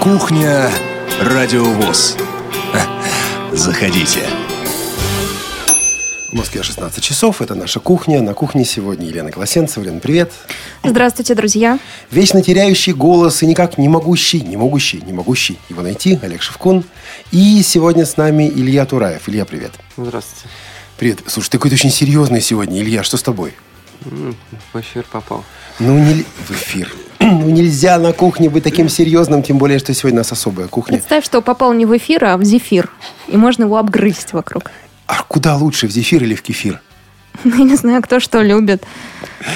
Кухня Радиовоз. Заходите. В Москве 16 часов. Это наша кухня. На кухне сегодня Елена Колосенцева. Лена, привет. Здравствуйте, друзья. Вечно теряющий голос и никак не могущий, не могущий, не могущий его найти Олег Шевкун. И сегодня с нами Илья Тураев. Илья, привет. Здравствуйте. Привет. Слушай, ты какой-то очень серьезный сегодня. Илья, что с тобой? В эфир попал. Ну, не... в эфир. Ну, нельзя на кухне быть таким серьезным, тем более, что сегодня у нас особая кухня. Представь, что попал не в эфир, а в зефир. И можно его обгрызть вокруг. А куда лучше, в зефир или в кефир? Я не знаю, кто что любит.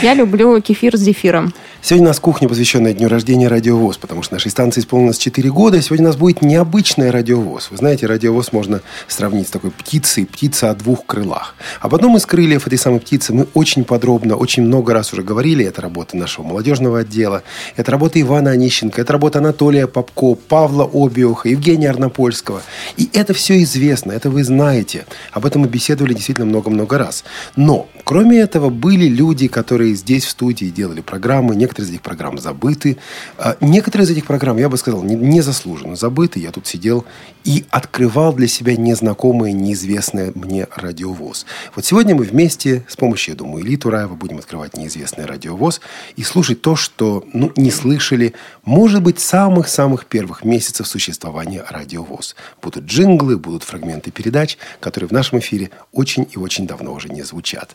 Я люблю кефир с зефиром. Сегодня у нас кухня, посвященная дню рождения Радиовоз, потому что нашей станции исполнилось 4 года. Сегодня у нас будет необычная Радиовоз. Вы знаете, Радиовоз можно сравнить с такой птицей, птица о двух крылах. Об одном из крыльев этой самой птицы мы очень подробно, очень много раз уже говорили. Это работа нашего молодежного отдела, это работа Ивана Онищенко, это работа Анатолия Попко, Павла Обиуха, Евгения Арнопольского. И это все известно, это вы знаете. Об этом мы беседовали действительно много-много раз. Но, кроме этого, были люди, которые здесь в студии делали программы, некоторые из этих программ забыты. А, некоторые из этих программ, я бы сказал, незаслуженно забыты. Я тут сидел и открывал для себя незнакомое, неизвестное мне радиовоз. Вот сегодня мы вместе с помощью, я думаю, Ильи Тураева будем открывать неизвестный радиовоз и слушать то, что ну, не слышали, может быть, самых-самых первых месяцев существования радиовоз. Будут джинглы, будут фрагменты передач, которые в нашем эфире очень и очень давно уже не звучат.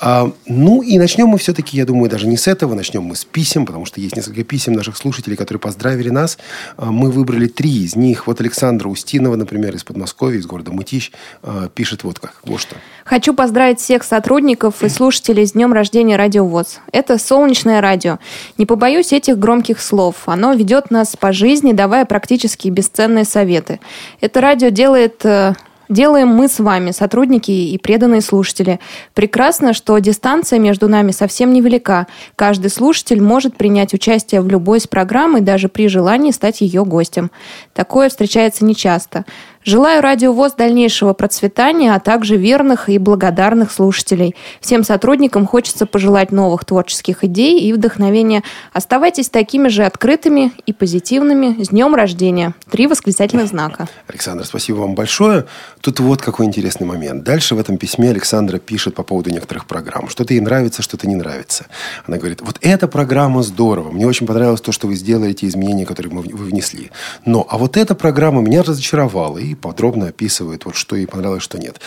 А, ну и начнем мы все-таки, я думаю, даже не с этого, начнем мы с писем, потому что есть несколько писем наших слушателей, которые поздравили нас. А, мы выбрали три из них. Вот Александра Устинова, например, из Подмосковья, из города Мытищ, а, пишет вот как. Вот что. Хочу поздравить всех сотрудников и слушателей с днем рождения Радио ВОЗ. Это солнечное радио. Не побоюсь этих громких слов. Оно ведет нас по жизни, давая практически бесценные советы. Это радио делает э, делаем мы с вами, сотрудники и преданные слушатели. Прекрасно, что дистанция между нами совсем невелика. Каждый слушатель может принять участие в любой из программ и даже при желании стать ее гостем. Такое встречается нечасто. Желаю Радио ВОЗ дальнейшего процветания, а также верных и благодарных слушателей. Всем сотрудникам хочется пожелать новых творческих идей и вдохновения. Оставайтесь такими же открытыми и позитивными. С днем рождения! Три восклицательных знака. Александр, спасибо вам большое. Тут вот какой интересный момент. Дальше в этом письме Александра пишет по поводу некоторых программ. Что-то ей нравится, что-то не нравится. Она говорит, вот эта программа здорово. Мне очень понравилось то, что вы сделали, те изменения, которые вы внесли. Но, а вот эта программа меня разочаровала. И подробно описывает, вот что ей понравилось, что нет.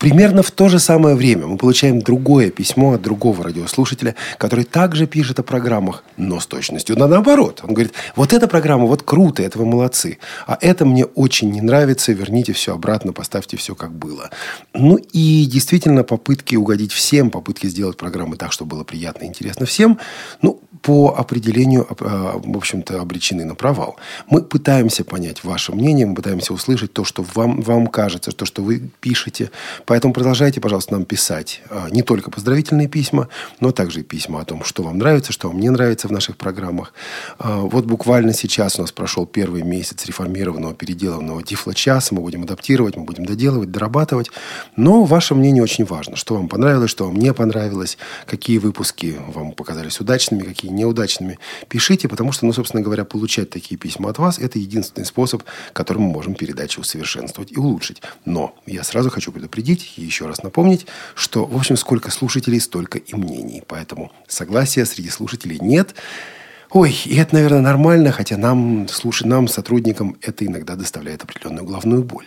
Примерно в то же самое время мы получаем другое письмо от другого радиослушателя, который также пишет о программах, но с точностью да наоборот. Он говорит, вот эта программа, вот круто, это вы молодцы. А это мне очень не нравится, верните все обратно, поставьте все как было. Ну и действительно попытки угодить всем, попытки сделать программы так, чтобы было приятно и интересно всем, ну, по определению, а, в общем-то, обречены на провал. Мы пытаемся понять ваше мнение, мы пытаемся услышать то, что вам, вам кажется, то, что вы пишете. Поэтому продолжайте, пожалуйста, нам писать а, не только поздравительные письма, но также и письма о том, что вам нравится, что вам не нравится в наших программах. А, вот буквально сейчас у нас прошел первый месяц реформированного, переделанного Тифло-часа. Мы будем адаптировать, мы будем доделывать, дорабатывать. Но ваше мнение очень важно. Что вам понравилось, что вам не понравилось, какие выпуски вам показались удачными, какие неудачными, пишите, потому что, ну, собственно говоря, получать такие письма от вас – это единственный способ, которым мы можем передачу усовершенствовать и улучшить. Но я сразу хочу предупредить и еще раз напомнить, что, в общем, сколько слушателей, столько и мнений. Поэтому согласия среди слушателей нет. Ой, и это, наверное, нормально, хотя нам, слушай, нам, сотрудникам, это иногда доставляет определенную головную боль.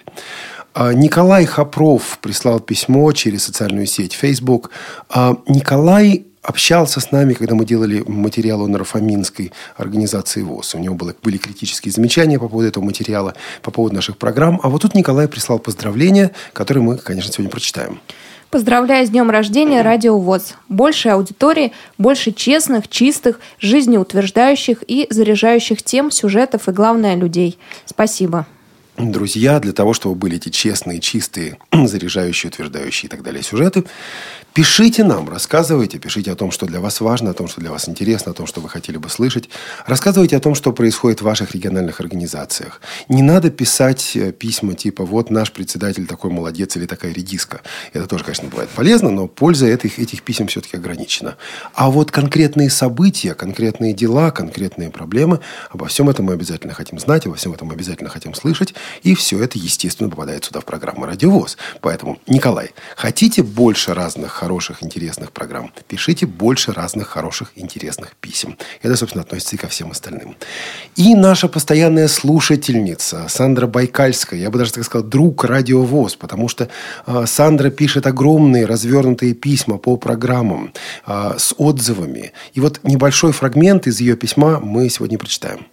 А, Николай Хопров прислал письмо через социальную сеть Facebook. А, Николай общался с нами, когда мы делали материал о Нарафаминской организации ВОЗ. У него было, были критические замечания по поводу этого материала, по поводу наших программ. А вот тут Николай прислал поздравления, которые мы, конечно, сегодня прочитаем. Поздравляю с днем рождения Радио ВОЗ. Больше аудитории, больше честных, чистых, жизнеутверждающих и заряжающих тем, сюжетов и, главное, людей. Спасибо друзья, для того, чтобы были эти честные, чистые, заряжающие, утверждающие и так далее сюжеты, Пишите нам, рассказывайте, пишите о том, что для вас важно, о том, что для вас интересно, о том, что вы хотели бы слышать. Рассказывайте о том, что происходит в ваших региональных организациях. Не надо писать э, письма типа «вот наш председатель такой молодец» или «такая редиска». Это тоже, конечно, бывает полезно, но польза этих, этих писем все-таки ограничена. А вот конкретные события, конкретные дела, конкретные проблемы, обо всем этом мы обязательно хотим знать, обо всем этом мы обязательно хотим слышать. И все это, естественно, попадает сюда в программу «Радиовоз». Поэтому, Николай, хотите больше разных хороших, интересных программ. Пишите больше разных хороших, интересных писем. Это, собственно, относится и ко всем остальным. И наша постоянная слушательница Сандра Байкальская, я бы даже так сказал, друг Радиовоз, потому что э, Сандра пишет огромные развернутые письма по программам э, с отзывами. И вот небольшой фрагмент из ее письма мы сегодня прочитаем.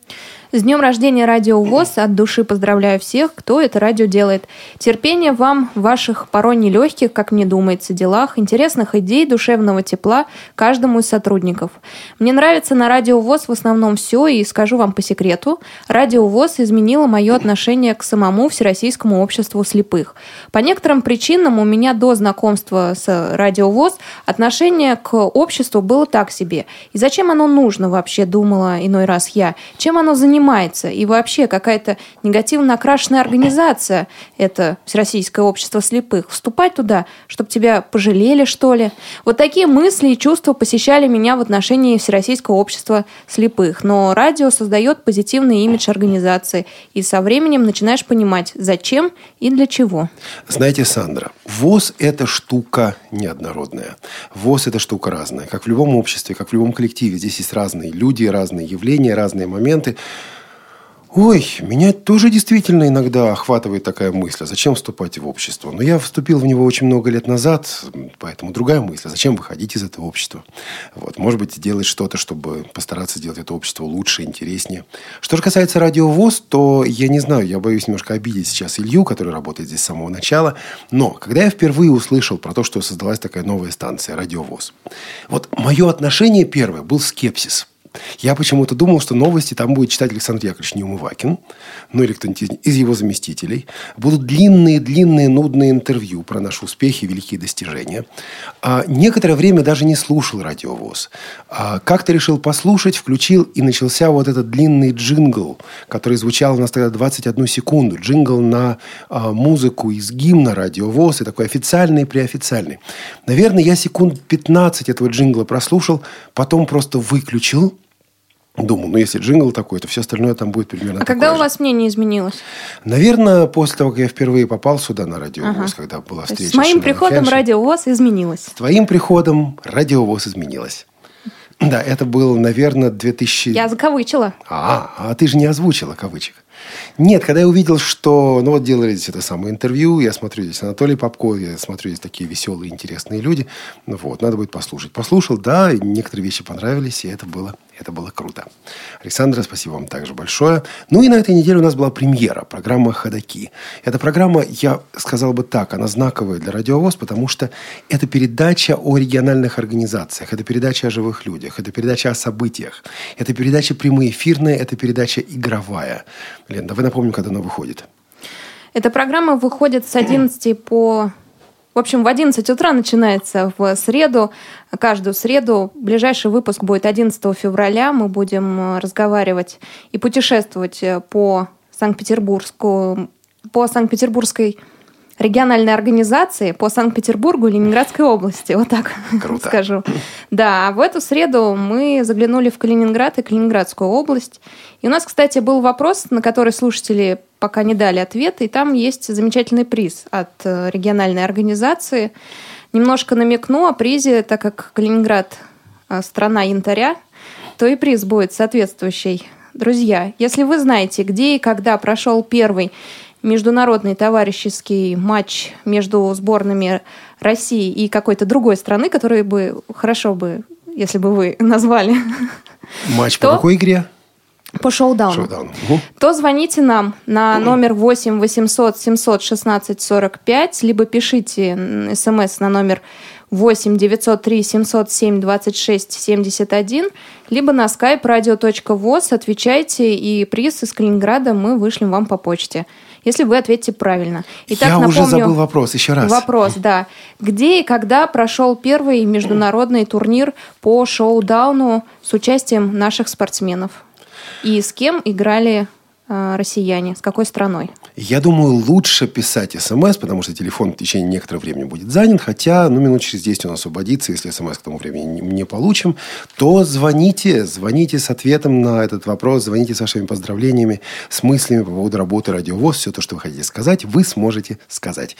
С днем рождения Радио ВОЗ. От души поздравляю всех, кто это радио делает. Терпения вам в ваших порой нелегких, как мне думается, делах, интересных идей, душевного тепла каждому из сотрудников. Мне нравится на Радио ВОЗ в основном все, и скажу вам по секрету, Радио ВОЗ изменило мое отношение к самому Всероссийскому обществу слепых. По некоторым причинам у меня до знакомства с Радио ВОЗ отношение к обществу было так себе. И зачем оно нужно вообще, думала иной раз я. Чем оно занимается? Занимается. И вообще какая-то негативно окрашенная организация, это Всероссийское общество слепых, вступать туда, чтобы тебя пожалели, что ли. Вот такие мысли и чувства посещали меня в отношении Всероссийского общества слепых. Но радио создает позитивный имидж организации. И со временем начинаешь понимать, зачем и для чего. Знаете, Сандра, ВОЗ – это штука неоднородная. ВОЗ – это штука разная. Как в любом обществе, как в любом коллективе. Здесь есть разные люди, разные явления, разные моменты. Ой, меня тоже действительно иногда охватывает такая мысль, а зачем вступать в общество? Но я вступил в него очень много лет назад, поэтому другая мысль, а зачем выходить из этого общества? Вот, может быть, делать что-то, чтобы постараться сделать это общество лучше, интереснее. Что же касается радиовоз, то я не знаю, я боюсь немножко обидеть сейчас Илью, который работает здесь с самого начала, но когда я впервые услышал про то, что создалась такая новая станция, радиовоз, вот мое отношение первое был скепсис – я почему-то думал, что новости там будет читать Александр Яковлевич Неумывакин, ну или кто-нибудь из его заместителей. Будут длинные-длинные нудные интервью про наши успехи и великие достижения. А некоторое время даже не слушал радиовоз. А как-то решил послушать, включил, и начался вот этот длинный джингл, который звучал у нас тогда 21 секунду. Джингл на а, музыку из гимна Радио ВОС, и такой официальный и преофициальный. Наверное, я секунд 15 этого джингла прослушал, потом просто выключил, Думаю, ну если джингл такой, то все остальное там будет примерно А когда же. у вас мнение изменилось? Наверное, после того, как я впервые попал сюда на Радио ВОС, ага. когда была встреча. С моим приходом Радио ВОС изменилось. С твоим приходом радиовоз изменилось. Да, это был, наверное, 2000... Я закавычила. А, а ты же не озвучила кавычек. Нет, когда я увидел, что, ну вот делали здесь это самое интервью, я смотрю здесь Анатолий Попко, я смотрю здесь такие веселые, интересные люди, ну вот, надо будет послушать. Послушал, да, некоторые вещи понравились, и это было это было круто. Александра, спасибо вам также большое. Ну и на этой неделе у нас была премьера, программа «Ходоки». Эта программа, я сказал бы так, она знаковая для радиовоз, потому что это передача о региональных организациях, это передача о живых людях, это передача о событиях, это передача прямоэфирная, это передача игровая. Лен, давай напомним, когда она выходит. Эта программа выходит с 11 по в общем, в 11 утра начинается в среду, каждую среду. Ближайший выпуск будет 11 февраля. Мы будем э, разговаривать и путешествовать э, по Санкт-Петербургску, по Санкт-Петербургской региональной организации по Санкт-Петербургу и Ленинградской области. Вот так Круто. скажу. Да, а в эту среду мы заглянули в Калининград и Калининградскую область. И у нас, кстати, был вопрос, на который слушатели пока не дали ответ, и там есть замечательный приз от э, региональной организации. Немножко намекну о призе, так как Калининград э, страна янтаря, то и приз будет соответствующий. Друзья, если вы знаете, где и когда прошел первый международный товарищеский матч между сборными России и какой-то другой страны, который бы хорошо бы, если бы вы назвали. Матч то... по какой игре? По шоу-дауну. шоу Угу. То звоните нам на номер 8 800 716 45, либо пишите смс на номер 8 903 707 26 71, либо на skype radio.voz, отвечайте, и приз из Калининграда мы вышлем вам по почте. если вы ответите правильно. Итак, Я напомню, уже забыл вопрос, еще раз. Вопрос, да. Где и когда прошел первый международный турнир по шоу-дауну с участием наших спортсменов? И с кем играли э, россияне? С какой страной? Я думаю, лучше писать смс, потому что телефон в течение некоторого времени будет занят. Хотя, ну, минут через 10 он освободится. Если смс к тому времени не, получим, то звоните. Звоните с ответом на этот вопрос. Звоните с вашими поздравлениями, с мыслями по поводу работы радиовоз. Все то, что вы хотите сказать, вы сможете сказать.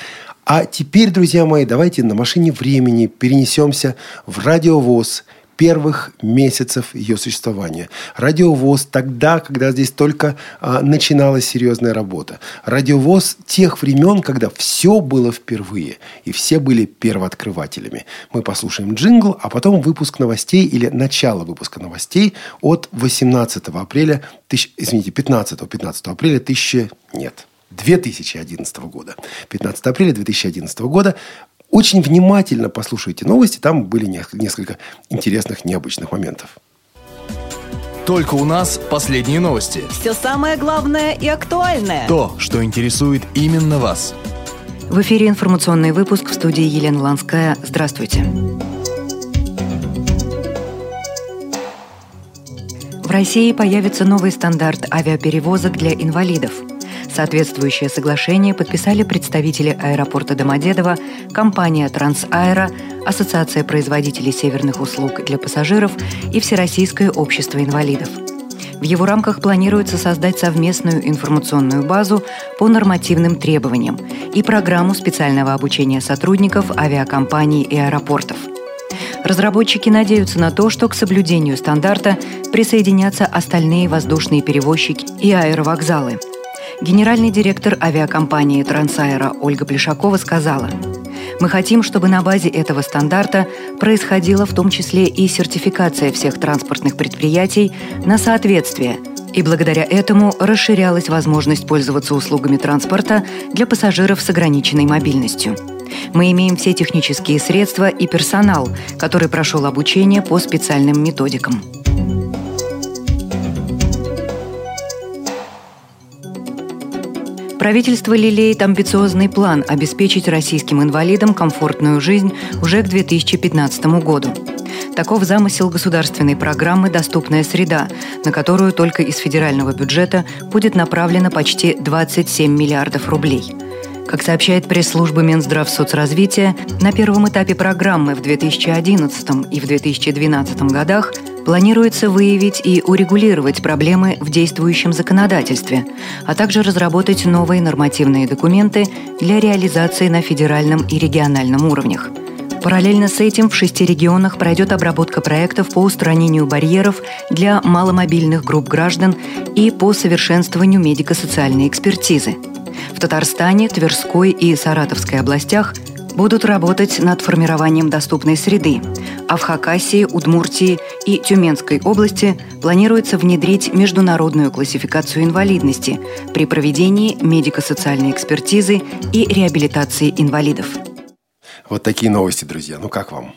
А теперь, друзья мои, давайте на машине времени перенесемся в радиовоз – первых месяцев ее существования. Радиовоз тогда, когда здесь только а, начиналась серьезная работа. Радиовоз тех времен, когда все было впервые, и все были первооткрывателями. Мы послушаем джингл, а потом выпуск новостей или начало выпуска новостей от 18 апреля, тысяч, извините, 15, 15 апреля 1000, нет, 2011 года. 15 апреля 2011 года очень внимательно послушайте новости, там были несколько интересных, необычных моментов. Только у нас последние новости. Все самое главное и актуальное. То, что интересует именно вас. В эфире информационный выпуск в студии Елена Ланская. Здравствуйте. В России появится новый стандарт авиаперевозок для инвалидов – Соответствующее соглашение подписали представители аэропорта Домодедово, компания «Трансаэро», Ассоциация производителей северных услуг для пассажиров и Всероссийское общество инвалидов. В его рамках планируется создать совместную информационную базу по нормативным требованиям и программу специального обучения сотрудников авиакомпаний и аэропортов. Разработчики надеются на то, что к соблюдению стандарта присоединятся остальные воздушные перевозчики и аэровокзалы – Генеральный директор авиакомпании «Трансаэро» Ольга Плешакова сказала, «Мы хотим, чтобы на базе этого стандарта происходила в том числе и сертификация всех транспортных предприятий на соответствие – и благодаря этому расширялась возможность пользоваться услугами транспорта для пассажиров с ограниченной мобильностью. Мы имеем все технические средства и персонал, который прошел обучение по специальным методикам. Правительство лелеет амбициозный план обеспечить российским инвалидам комфортную жизнь уже к 2015 году. Таков замысел государственной программы «Доступная среда», на которую только из федерального бюджета будет направлено почти 27 миллиардов рублей. Как сообщает пресс-служба Минздравсоцразвития, на первом этапе программы в 2011 и в 2012 годах Планируется выявить и урегулировать проблемы в действующем законодательстве, а также разработать новые нормативные документы для реализации на федеральном и региональном уровнях. Параллельно с этим в шести регионах пройдет обработка проектов по устранению барьеров для маломобильных групп граждан и по совершенствованию медико-социальной экспертизы. В Татарстане, Тверской и Саратовской областях будут работать над формированием доступной среды, а в Хакасии, Удмуртии и Тюменской области планируется внедрить международную классификацию инвалидности при проведении медико-социальной экспертизы и реабилитации инвалидов. Вот такие новости, друзья. Ну как вам?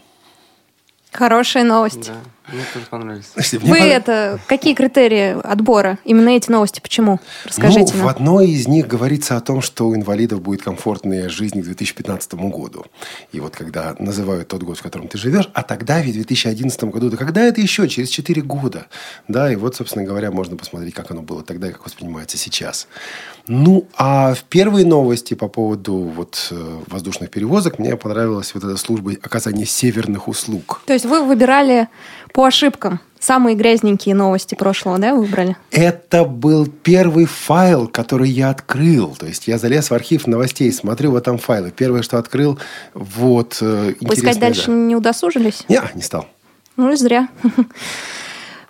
Хорошая новость. Да. Мне тоже понравились. Вы это какие критерии отбора? Именно эти новости почему? Расскажите ну, нам. В одной из них говорится о том, что у инвалидов будет комфортная жизнь к 2015 году. И вот когда называют тот год, в котором ты живешь, а тогда ведь в 2011 году, да когда это еще? Через 4 года. Да, и вот, собственно говоря, можно посмотреть, как оно было тогда и как воспринимается сейчас. Ну, а в первой новости по поводу вот э, воздушных перевозок мне понравилась вот эта служба оказания северных услуг. То есть вы выбирали по ошибкам. Самые грязненькие новости прошлого, да, выбрали? Это был первый файл, который я открыл. То есть я залез в архив новостей, смотрю, вот там файлы. Первое, что открыл, вот... Э, Поискать дальше да. не удосужились? Не, не стал. Ну и зря.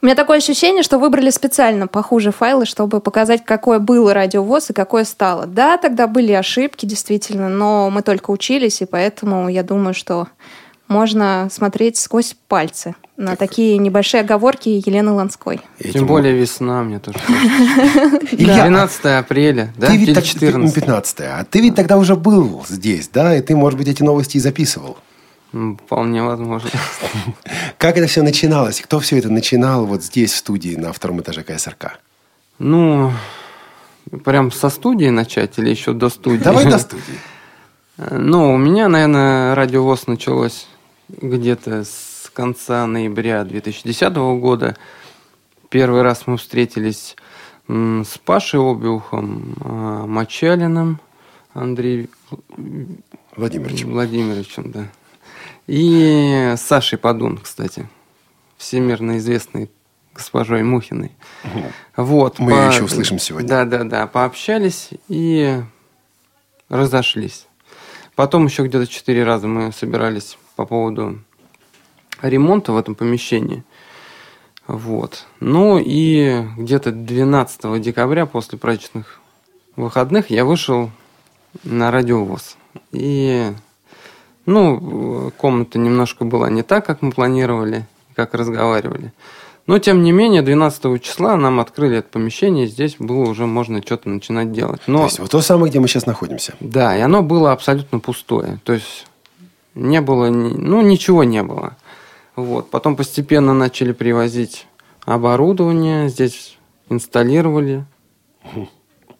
У меня такое ощущение, что выбрали специально похуже файлы, чтобы показать, какое было радиовоз и какое стало. Да, тогда были ошибки, действительно, но мы только учились, и поэтому я думаю, что можно смотреть сквозь пальцы на такие небольшие оговорки Елены Ланской. Тем более весна мне тоже. 12 апреля, да? Ты ведь 14. 15 а ты ведь тогда уже был здесь, да? И ты, может быть, эти новости и записывал. Вполне возможно. Как это все начиналось? Кто все это начинал вот здесь, в студии, на втором этаже КСРК? Ну, прям со студии начать или еще до студии? Давай до студии. Ну, у меня, наверное, радиовоз началось где-то с конца ноября 2010 года. Первый раз мы встретились с Пашей Обиухом, а, Мочалиным, Андреем Владимировичем. Владимировичем, да. И Сашей Падун, кстати, всемирно известный госпожой Мухиной. Угу. Вот. Мы по... еще услышим сегодня. Да, да, да. Пообщались и разошлись. Потом еще где-то четыре раза мы собирались по поводу ремонта в этом помещении. Вот. Ну и где-то 12 декабря после праздничных выходных я вышел на радиовоз. И, ну, комната немножко была не так, как мы планировали, как разговаривали. Но, тем не менее, 12 числа нам открыли это помещение, и здесь было уже можно что-то начинать делать. Но, то есть, вот то самое, где мы сейчас находимся. Да, и оно было абсолютно пустое. То есть, не было, ну, ничего не было. Вот. Потом постепенно начали привозить оборудование, здесь инсталлировали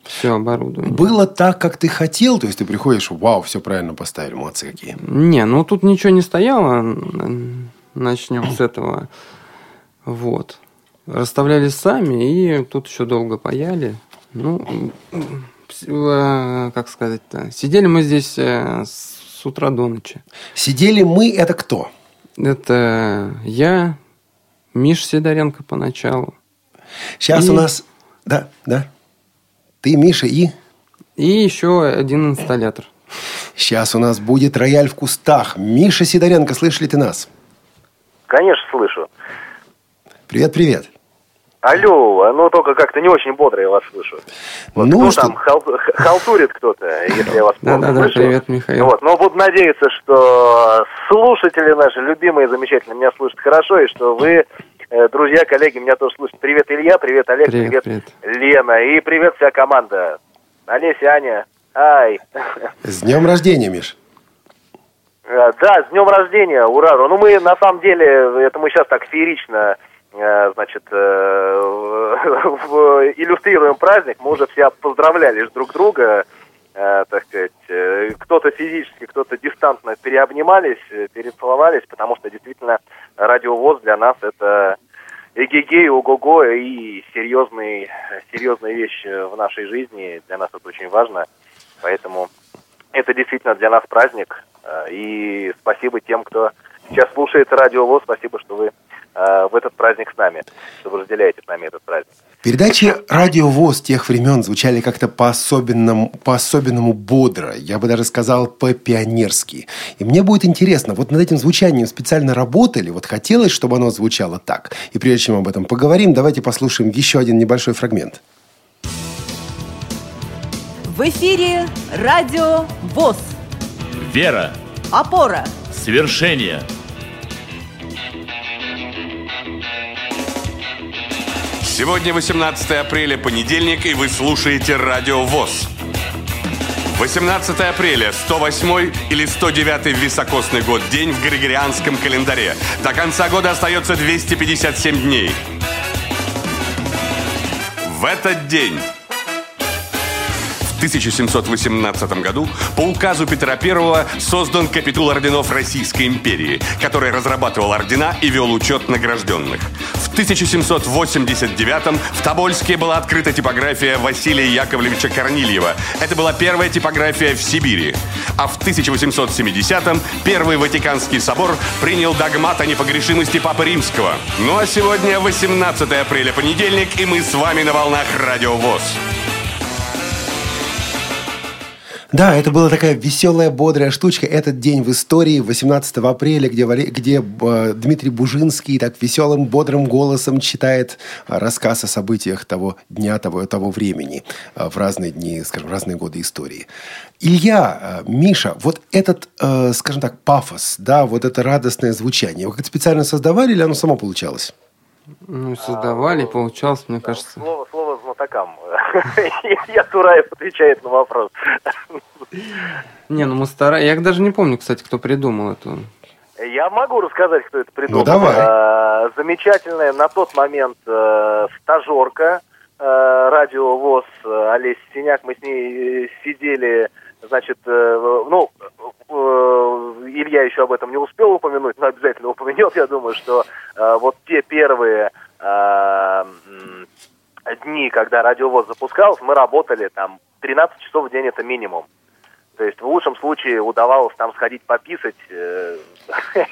все оборудование. Было так, как ты хотел? То есть, ты приходишь, вау, все правильно поставили, молодцы какие. Не, ну, тут ничего не стояло. Начнем с этого. Вот. Расставляли сами, и тут еще долго паяли. Ну, э, как сказать-то, сидели мы здесь э, с утра до ночи. Сидели мы, это кто? Это я, Миш Сидоренко поначалу. Сейчас и... у нас... Да, да. Ты, Миша и... И еще один инсталлятор. Сейчас у нас будет рояль в кустах. Миша Сидоренко, слышишь ли ты нас? Конечно, слышу. Привет, привет. Алло, ну только как-то не очень бодро я вас слышу. Вот ну, кто что... там хал, халтурит кто-то, если я вас плохо да, да, слышу. Да, привет, Михаил. Вот, но буду надеяться, что слушатели наши, любимые, замечательные, меня слышат хорошо, и что вы, э, друзья, коллеги, меня тоже слышат. Привет, Илья, привет, Олег, привет, привет, привет. Лена, и привет вся команда. Олеся, Аня, ай. С днем рождения, Миш. Э, да, с днем рождения, ура. Ну, мы, на самом деле, это мы сейчас так феерично значит, э, иллюстрируем праздник, мы уже все поздравляли друг друга, э, так сказать, кто-то физически, кто-то дистантно переобнимались, перецеловались, потому что действительно радиовоз для нас это эгегей, ого-го и серьезный, серьезная вещь в нашей жизни, для нас это очень важно, поэтому это действительно для нас праздник, и спасибо тем, кто сейчас слушает радиовоз, спасибо, что вы Э, в этот праздник с нами, что вы разделяете с нами этот праздник. Передачи «Радио ВОЗ» тех времен звучали как-то по-особенному, по-особенному бодро. Я бы даже сказал, по-пионерски. И мне будет интересно, вот над этим звучанием специально работали? Вот хотелось, чтобы оно звучало так? И прежде чем об этом поговорим, давайте послушаем еще один небольшой фрагмент. В эфире «Радио ВОЗ». Вера. Опора. Свершение. Сегодня 18 апреля, понедельник, и вы слушаете Радио ВОЗ. 18 апреля, 108 или 109 високосный год, день в Григорианском календаре. До конца года остается 257 дней. В этот день 1718 году по указу Петра I создан капитул орденов Российской империи, который разрабатывал ордена и вел учет награжденных. В 1789 в Тобольске была открыта типография Василия Яковлевича Корнильева. Это была первая типография в Сибири. А в 1870-м Первый Ватиканский собор принял догмат о непогрешимости Папы Римского. Ну а сегодня 18 апреля, понедельник, и мы с вами на волнах Радио ВОЗ. Да, это была такая веселая, бодрая штучка. Этот день в истории, 18 апреля, где, где э, Дмитрий Бужинский так веселым, бодрым голосом читает э, рассказ о событиях того дня, того, того времени э, в разные дни, скажем, разные годы истории. Илья, э, Миша, вот этот, э, скажем так, пафос, да, вот это радостное звучание, вы как-то специально создавали или оно само получалось? Ну, создавали, а, получалось, мне кажется. Слово, слово знатокам. Я Тураев отвечает на вопрос. Не, ну мы старались. Я даже не помню, кстати, кто придумал эту. Я могу рассказать, кто это придумал. Ну, давай. Замечательная на тот момент э, стажерка, э, радио ВОЗ э, Олеся Синяк, мы с ней сидели, значит, ну, Илья еще об этом не успел упомянуть, но обязательно упомянет, я думаю, что вот те первые дни, когда радиовоз запускалось, мы работали там 13 часов в день это минимум. То есть в лучшем случае удавалось там сходить пописать э,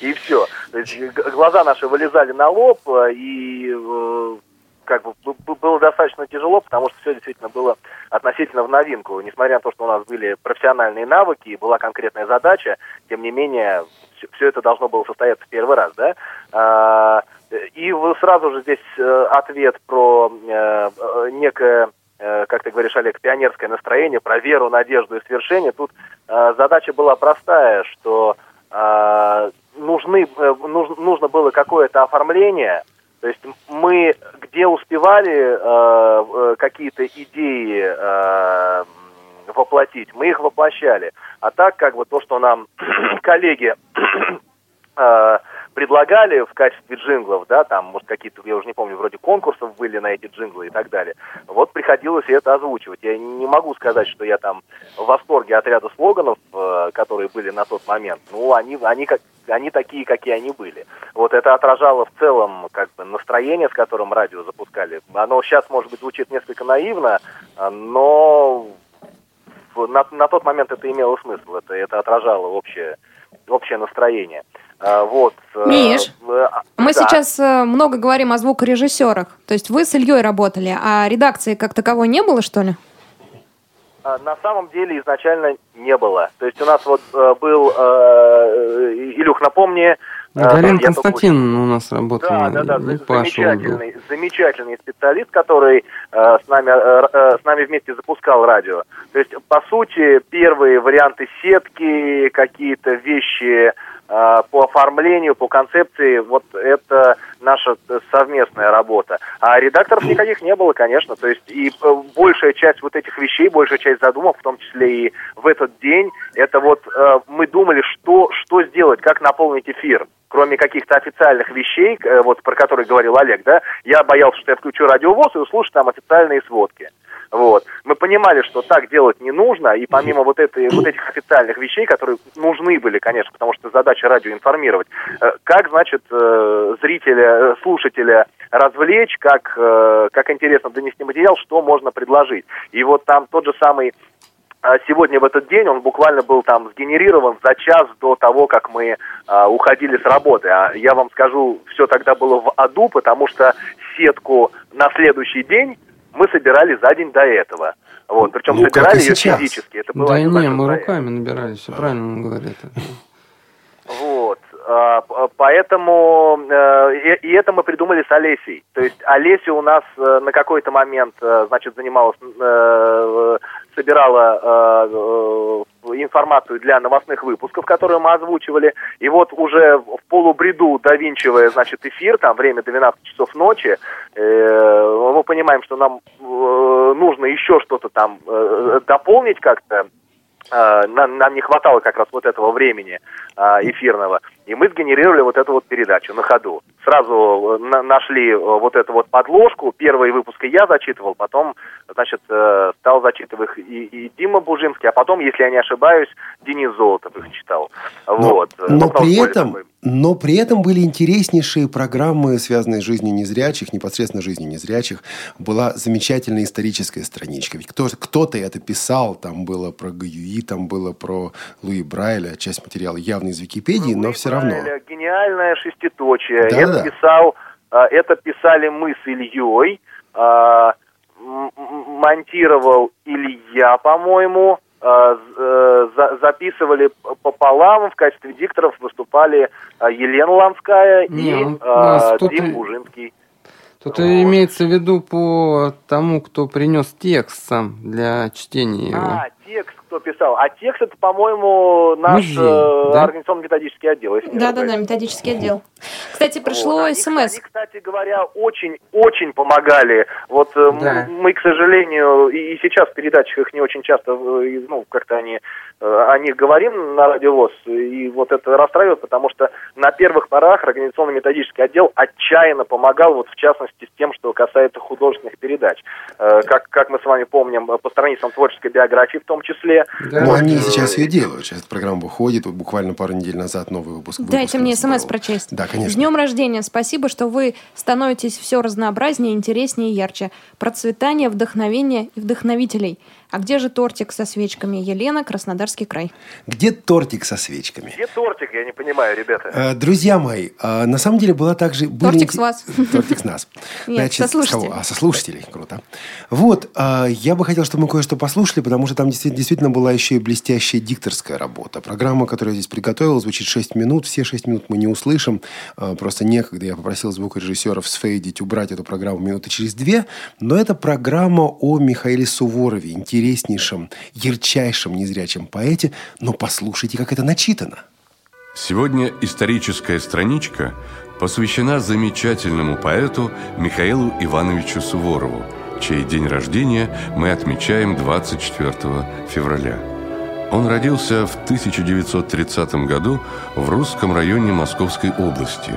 и все. Г- глаза наши вылезали на лоб э, и э, как бы было достаточно тяжело, потому что все действительно было относительно в новинку. Несмотря на то, что у нас были профессиональные навыки, была конкретная задача, тем не менее все это должно было состояться в первый раз, да. А, И сразу же здесь э, ответ про э, э, некое как ты говоришь, Олег, пионерское настроение, про веру, надежду и свершение. Тут задача была простая, что э, нужны, нуж- нужно было какое-то оформление, то есть мы где успевали э, э, какие-то идеи э, воплотить, мы их воплощали. А так как бы то, что нам коллеги э, предлагали в качестве джинглов, да, там, может, какие-то, я уже не помню, вроде конкурсов были на эти джинглы и так далее. Вот приходилось это озвучивать. Я не могу сказать, что я там в восторге от ряда слоганов, э, которые были на тот момент. Ну, они, они, как, они такие, какие они были. Вот это отражало в целом как бы настроение, с которым радио запускали. Оно сейчас, может быть, звучит несколько наивно, э, но на, на тот момент это имело смысл. Это, это отражало общее, общее настроение. А, вот. э, Миш, э, Мы да. сейчас э, много говорим о звукорежиссерах. То есть вы с Ильей работали, а редакции как таковой не было, что ли? А, На самом деле изначально не было. То есть у нас вот э, был, э, Илюх, напомни... э, я только Константин у нас работала. Да, да, да, и за- Паша вот был. замечательный, замечательный специалист, который э, с нами э, э, с нами вместе запускал радио. То есть, по сути, первые варианты сетки, какие-то вещи э, по оформлению, по концепции, вот это наша совместная работа. А редакторов никаких не было, конечно. То есть и э, большая часть вот этих вещей, большая часть задумок, в том числе и в этот день, это вот э, мы думали, что, что сделать, как наполнить эфир кроме каких-то официальных вещей, э, вот про которые говорил Олег, да, я боялся, что я включу радиовоз и услышу там официальные сводки. Вот. Мы понимали, что так делать не нужно, и помимо вот, этой, вот этих официальных вещей, которые нужны были, конечно, потому что задача радио информировать, э, как, значит, э, зрителя, э, слушателя развлечь, как, э, как интересно донести материал, что можно предложить. И вот там тот же самый а сегодня в этот день он буквально был там сгенерирован за час до того, как мы а, уходили с работы. А я вам скажу, все тогда было в аду, потому что сетку на следующий день мы собирали за день до этого. Вот, причем Ну, собирали ее сейчас. физически. Это было Да не, мы руками набирали, все правильно он говорит. А, Поэтому э, и это мы придумали с Олесей. То есть Олеся у нас э, на какой-то момент, э, значит, занималась, собирала информацию для новостных выпусков, которые мы озвучивали. И вот уже в полубреду довинчивая, значит, эфир, там время 12 часов ночи, мы понимаем, что нам нужно еще что-то там дополнить как-то, нам, не хватало как раз вот этого времени эфирного, и мы сгенерировали вот эту вот передачу на ходу. Сразу э, на- нашли э, вот эту вот подложку, первые выпуски я зачитывал, потом, значит, э, стал зачитывать их и, и Дима Бужинский, а потом, если я не ошибаюсь, Денис Золотов их читал. Но, вот. но Ну, при этом, такой. но при этом были интереснейшие программы, связанные с жизнью незрячих, непосредственно жизнью незрячих. Была замечательная историческая страничка. Ведь кто, кто-то это писал, там было про Гаюи, там было про Луи Брайля, часть материала явно из Википедии, но Луи все равно. Гениальное шеститочие. Да, это да. писал, а, это писали мы с Ильей, а, монтировал Илья, по-моему, а, э, за- записывали пополам, в качестве дикторов выступали Елена Ланская Не, и он- а, у нас тут Дим Бужинский. Тут Вот. имеется в виду по тому, кто принес текст сам для чтения его. А, текст, кто писал. А текст это, по-моему, наш Музей, э, да? организационно-методический отдел. Да-да-да, методический отдел. Кстати, пришло Вот. Они, смс. Они, кстати говоря, очень-очень помогали. Вот э, Да. мы, к сожалению, и, и сейчас в передачах их не очень часто, э, ну, как-то они, о них говорим на радиовоз, и вот это расстраивает, потому что на первых порах организационно-методический отдел отчаянно помогал, вот в частности, с тем, что касается художественных передач. Как, как мы с вами помним, по страницам творческой биографии в том числе. Да. Ну, они сейчас ее делают. Сейчас эта программа выходит. Вот буквально пару недель назад новый выпуск. Дайте мне смс прочесть. Да, С конечно. днем рождения. Спасибо, что вы становитесь все разнообразнее, интереснее и ярче. Процветание, вдохновение и вдохновителей. А где же тортик со свечками? Елена, Краснодарский край. Где тортик со свечками? Где тортик, я не понимаю, ребята. Э, Друзья мои, э, на самом деле была также... Тортик с вас. Тортик с нас. Нет, со слушателей. А, со слушателей. Круто. Вот, э, я бы хотел, чтобы мы кое-что послушали, потому что там действительно, была еще и блестящая дикторская работа. Программа, которую я здесь приготовил, звучит 6 минут. Все 6 минут мы не услышим. Просто некогда. Я попросил звукорежиссеров сфейдить, убрать эту программу минуты через две. Но это программа о Михаиле Суворове, интереснейшем, ярчайшем незрячем поэте. Но послушайте, как это начитано. Сегодня историческая страничка посвящена замечательному поэту Михаилу Ивановичу Суворову, чей день рождения мы отмечаем 24 февраля. Он родился в 1930 году в русском районе Московской области.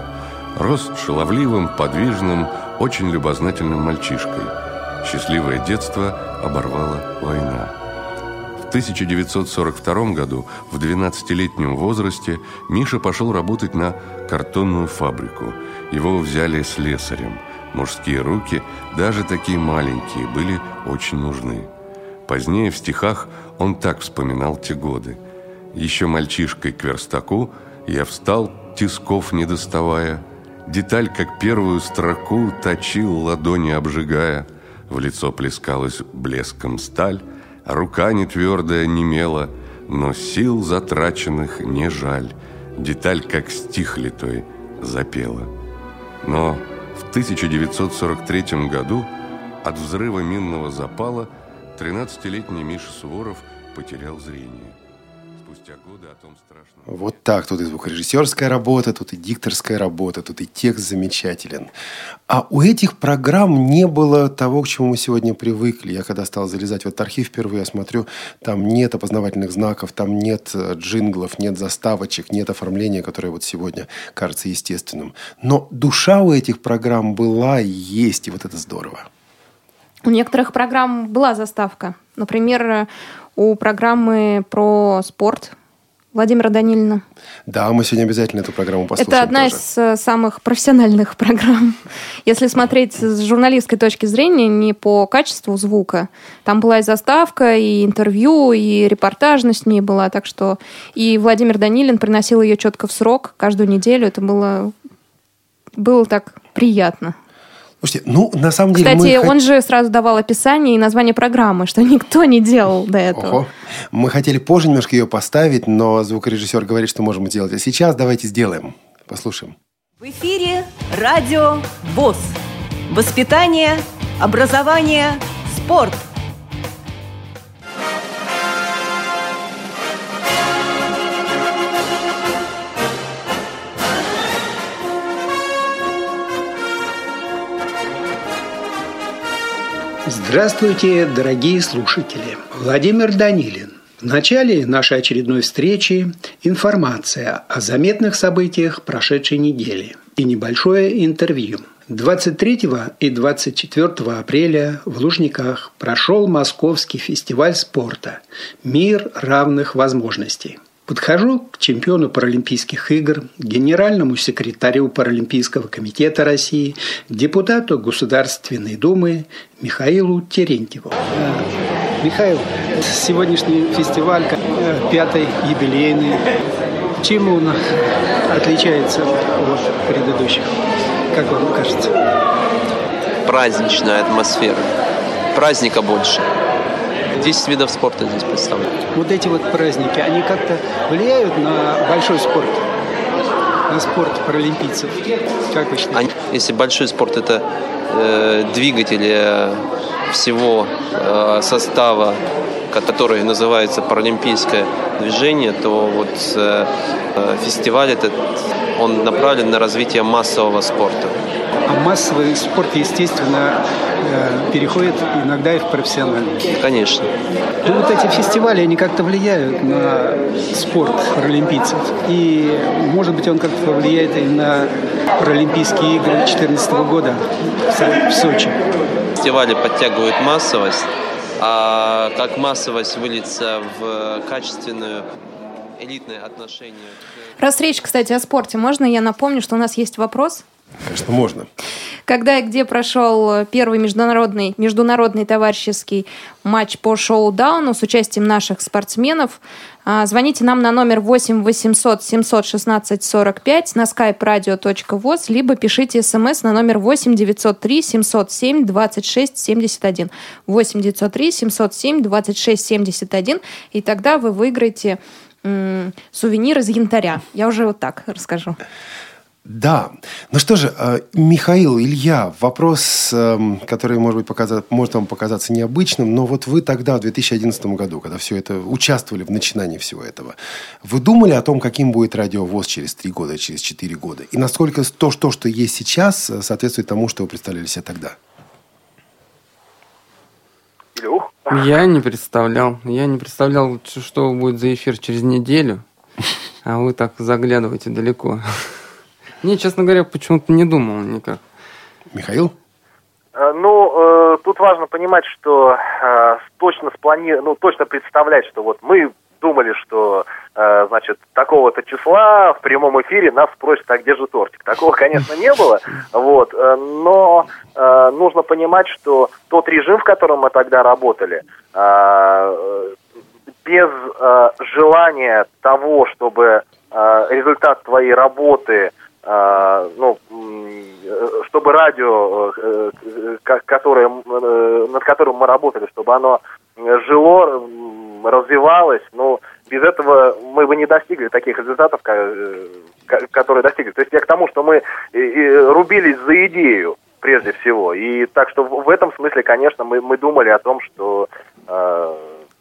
Рос шаловливым, подвижным, очень любознательным мальчишкой. Счастливое детство оборвала война. В 1942 году, в 12-летнем возрасте, Миша пошел работать на картонную фабрику. Его взяли слесарем. Мужские руки, даже такие маленькие, были очень нужны. Позднее в стихах он так вспоминал те годы. Еще мальчишкой к верстаку я встал, тисков не доставая, Деталь, как первую строку, точил, ладони обжигая. В лицо плескалась блеском сталь, рука не твердая немела, но сил затраченных не жаль. Деталь, как стих литой, запела. Но в 1943 году от взрыва минного запала 13-летний Миша Суворов потерял зрение. Вот так. Тут и звукорежиссерская работа, тут и дикторская работа, тут и текст замечателен. А у этих программ не было того, к чему мы сегодня привыкли. Я когда стал залезать в этот архив впервые, я смотрю, там нет опознавательных знаков, там нет э, джинглов, нет заставочек, нет оформления, которое вот сегодня кажется естественным. Но душа у этих программ была и есть, и вот это здорово. У некоторых программ была заставка. Например, у программы про спорт Владимира Данилина. Да, мы сегодня обязательно эту программу послушаем Это одна тоже. из э, самых профессиональных программ. Если смотреть с журналистской точки зрения, не по качеству звука. Там была и заставка, и интервью, и репортажность в ней была. Так что и Владимир Данилин приносил ее четко в срок, каждую неделю. Это было, было так приятно. Слушайте, ну, на самом деле... Кстати, мы он же сразу давал описание и название программы, что никто не делал до этого. Ого. Мы хотели позже немножко ее поставить, но звукорежиссер говорит, что можем сделать. А сейчас давайте сделаем. Послушаем. В эфире Радио ВОЗ. Воспитание, образование, спорт. Здравствуйте, дорогие слушатели. Владимир Данилин. В начале нашей очередной встречи информация о заметных событиях прошедшей недели и небольшое интервью. 23 и 24 апреля в Лужниках прошел Московский фестиваль спорта «Мир равных возможностей». Подхожу к чемпиону Паралимпийских игр, генеральному секретарю Паралимпийского комитета России, депутату Государственной Думы Михаилу Терентьеву. Михаил, сегодняшний фестиваль, э, пятый юбилейный, чем он отличается от предыдущих, как вам кажется? праздничная атмосфера. Праздника больше. 10 видов спорта здесь представлены. Вот эти вот праздники, они как-то влияют на большой спорт, на спорт паралимпийцев? Как вы считаете? Они- если большой спорт это э, двигатель э, всего э, состава который называется паралимпийское движение, то вот э, э, фестиваль этот, он направлен на развитие массового спорта. А массовый спорт, естественно, переходит иногда и в профессиональный. Конечно. Ну, вот эти фестивали, они как-то влияют на спорт паралимпийцев. И, может быть, он как-то влияет и на Паралимпийские игры 2014 года в Сочи. Фестивали подтягивают массовость, а как массовость выльется в качественную элитное отношение. Раз речь, кстати, о спорте, можно я напомню, что у нас есть вопрос? Конечно, можно. Когда и где прошел первый международный, международный товарищеский матч по шоу-дауну с участием наших спортсменов, а, звоните нам на номер 8 800 716 45 на skype radio.voz, либо пишите смс на номер 8 903 707 26 71. 8 903 707 26 71, и тогда вы выиграете м- сувенир из янтаря. Я уже вот так расскажу. Да. Ну что же, э, Михаил, Илья, вопрос, эм, который, может быть, показать, может вам показаться необычным, но вот вы тогда, в 2011 году, когда все это, участвовали в начинании всего этого, вы думали о том, каким будет радиовоз через три года, через четыре года? И насколько то, что, что есть сейчас, э, соответствует тому, что вы представляли себе тогда? Я не представлял. Я не представлял, что будет за эфир через неделю. А вы так заглядываете далеко. Не, честно говоря, почему-то не думал никак. Михаил? Э, ну, э, тут важно понимать, что э, точно сплани... ну, точно представлять, что вот мы думали, что, э, значит, такого-то числа в прямом эфире нас спросят, а где же тортик? Такого, конечно, не было, вот, э, но э, нужно понимать, что тот режим, в котором мы тогда работали, э, без э, желания того, чтобы э, результат твоей работы ну, чтобы радио, э, которое, э, над которым мы работали, чтобы оно жило, развивалось, ну, без этого мы бы не достигли таких результатов, э, которые достигли. То есть я к тому, что мы рубились за идею, прежде всего. И так что в этом смысле, конечно, мы, мы думали о том, что э,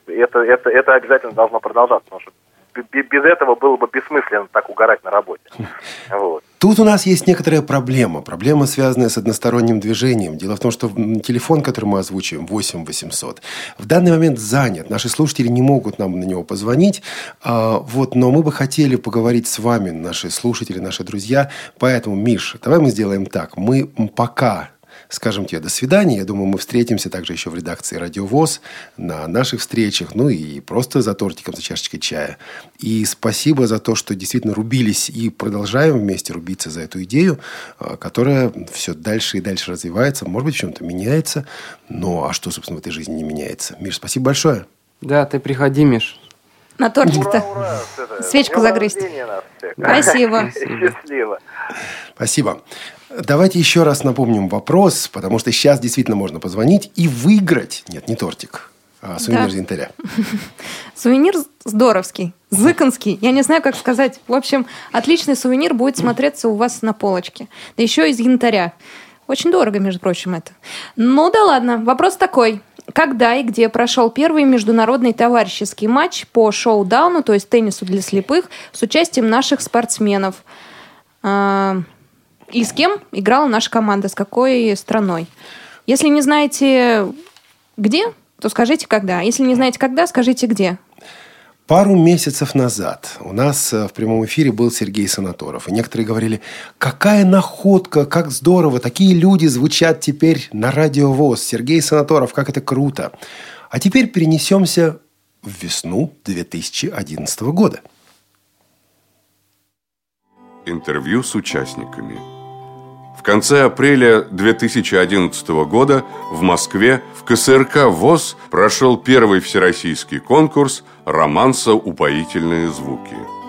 это, это, это обязательно должно продолжаться, потому что без этого было бы бессмысленно так угорать на работе. Вот. Тут у нас есть некоторая проблема. Проблема, связанная с односторонним движением. Дело в том, что телефон, который мы озвучиваем, 8 800, в данный момент занят. Наши слушатели не могут нам на него позвонить. А, вот, но мы бы хотели поговорить с вами, наши слушатели, наши друзья. Поэтому, Миша, давай мы сделаем так. Мы пока скажем тебе до свидания. Я думаю, мы встретимся также еще в редакции «Радиовоз» на наших встречах, ну и просто за тортиком, за чашечкой чая. И спасибо за то, что действительно рубились и продолжаем вместе рубиться за эту идею, а, которая все дальше и дальше развивается, может быть, в чем-то меняется. Но а что, собственно, в этой жизни не меняется? Миш, спасибо большое. Да, ты приходи, Миш. На тортик-то. Свечку загрызть. Спасибо. Счастливо. Спасибо. Давайте еще раз напомним вопрос, потому что сейчас действительно можно позвонить и выиграть. Нет, не тортик, а сувенир да. янтаря. Сувенир здоровский, зыканский. Я не знаю, как сказать. В общем, отличный сувенир будет смотреться у вас на полочке. Да еще из янтаря. Очень дорого, между прочим, это. Ну да ладно. Вопрос такой. Когда и где прошел первый международный товарищеский матч по шоу-дауну, то есть теннису для слепых, с участием наших спортсменов? И с кем играла наша команда, с какой страной. Если не знаете где, то скажите когда. Если не знаете когда, скажите где. Пару месяцев назад у нас э, в прямом эфире был Сергей Санаторов. И некоторые говорили, какая находка, как здорово, такие люди звучат теперь на радиовоз. Сергей Санаторов, как это круто. А теперь перенесемся в весну 2011 года. Интервью с участниками – в конце апреля 2011 года в Москве в КСРК ВОЗ прошел первый всероссийский конкурс «Романса упоительные звуки».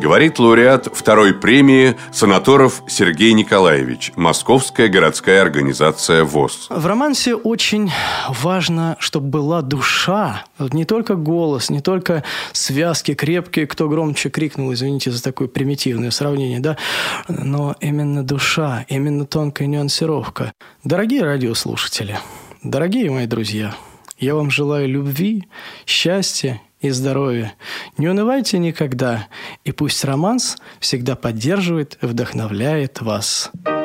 Говорит лауреат второй премии Санаторов Сергей Николаевич, Московская городская организация ВОЗ. В романсе очень важно, чтобы была душа. Не только голос, не только связки крепкие, кто громче крикнул, извините за такое примитивное сравнение, да, но именно душа, именно тонкая нюансировка. Дорогие радиослушатели, дорогие мои друзья, Я вам желаю любви, счастья и здоровья. Не унывайте никогда, и пусть романс всегда поддерживает и вдохновляет вас. Белая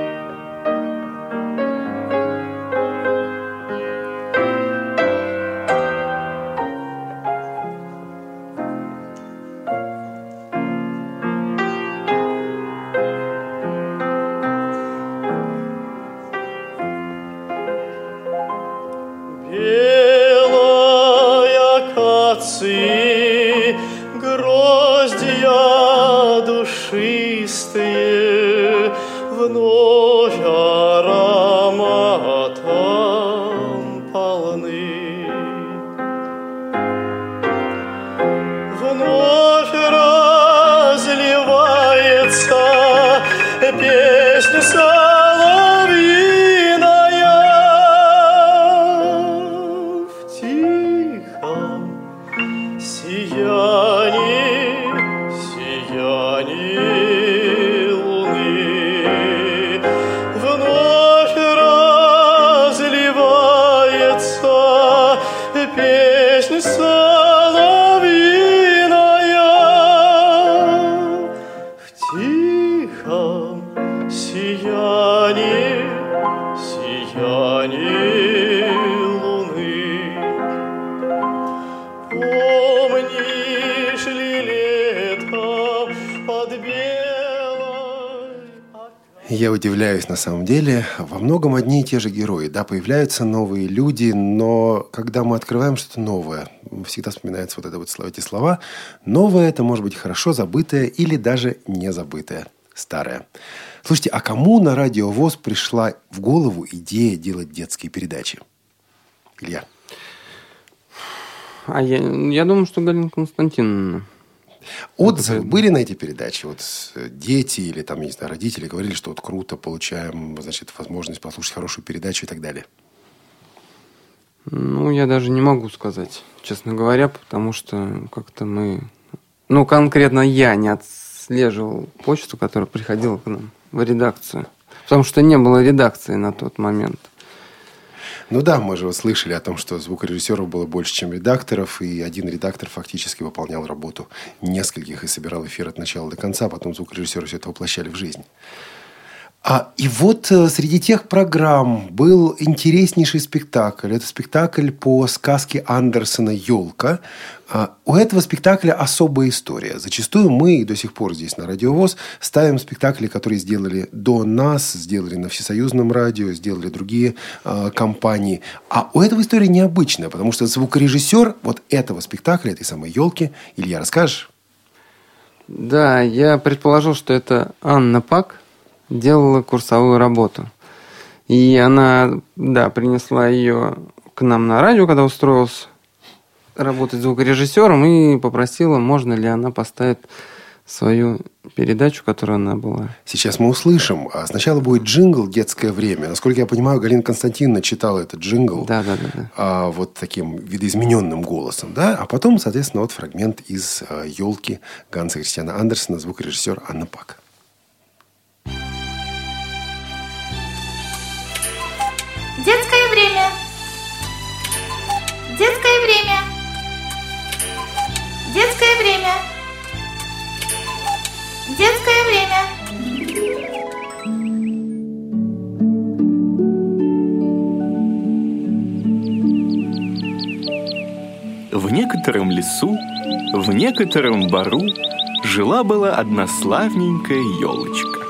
Помнишь ли летом под белой Я удивляюсь на самом деле. Во многом одни и те же герои. Да, появляются новые люди, но когда мы открываем что-то новое, всегда вспоминаются вот это вот слова, эти слова. Новое – это может быть хорошо забытое или даже не забытое, старое. Слушайте, а кому на радио ВОЗ пришла в голову идея делать детские передачи? Илья. А я, я думаю, что Галина Константиновна. Отзывы были на эти передачи? Вот э, дети или там, не знаю, родители говорили, что вот круто, получаем, значит, возможность послушать хорошую передачу и так далее. Ну, я даже не могу сказать, честно говоря, потому что как-то мы... Ну, конкретно я не отслеживал почту, которая приходила к нам в редакцию. Потому что не было редакции на тот момент. Ну да, мы же вот слышали о том, что звукорежиссеров было больше, чем редакторов, и один редактор фактически выполнял работу нескольких и собирал эфир от начала до конца, потом звукорежиссеры все это воплощали в жизнь. А, и вот э, среди тех программ был интереснейший спектакль. Это спектакль по сказке Андерсона «Елка». А, у этого спектакля особая история. Зачастую мы и до сих пор здесь на Радиовоз ставим спектакли, которые сделали до нас, сделали на Всесоюзном радио, сделали другие э, компании. А у этого история необычная, потому что звукорежиссер вот этого спектакля, этой самой «Елки», Илья, расскажешь? Да, я предположил, что это Анна Пак делала курсовую работу. И она, да, принесла ее к нам на радио, когда устроился работать звукорежиссером, и попросила, можно ли она поставить свою передачу, которую она была. Сейчас мы услышим. А сначала будет джингл «Детское время». Насколько я понимаю, Галина Константиновна читала этот джингл. Да, да, да. да. А, вот таким видоизмененным голосом. Да? А потом, соответственно, вот фрагмент из а, «Елки» Ганса Кристиана Андерсона, звукорежиссер Анна Пак. Детское время. Детское время. Детское время. Детское время. В некотором лесу, в некотором бару жила-была одна славненькая елочка.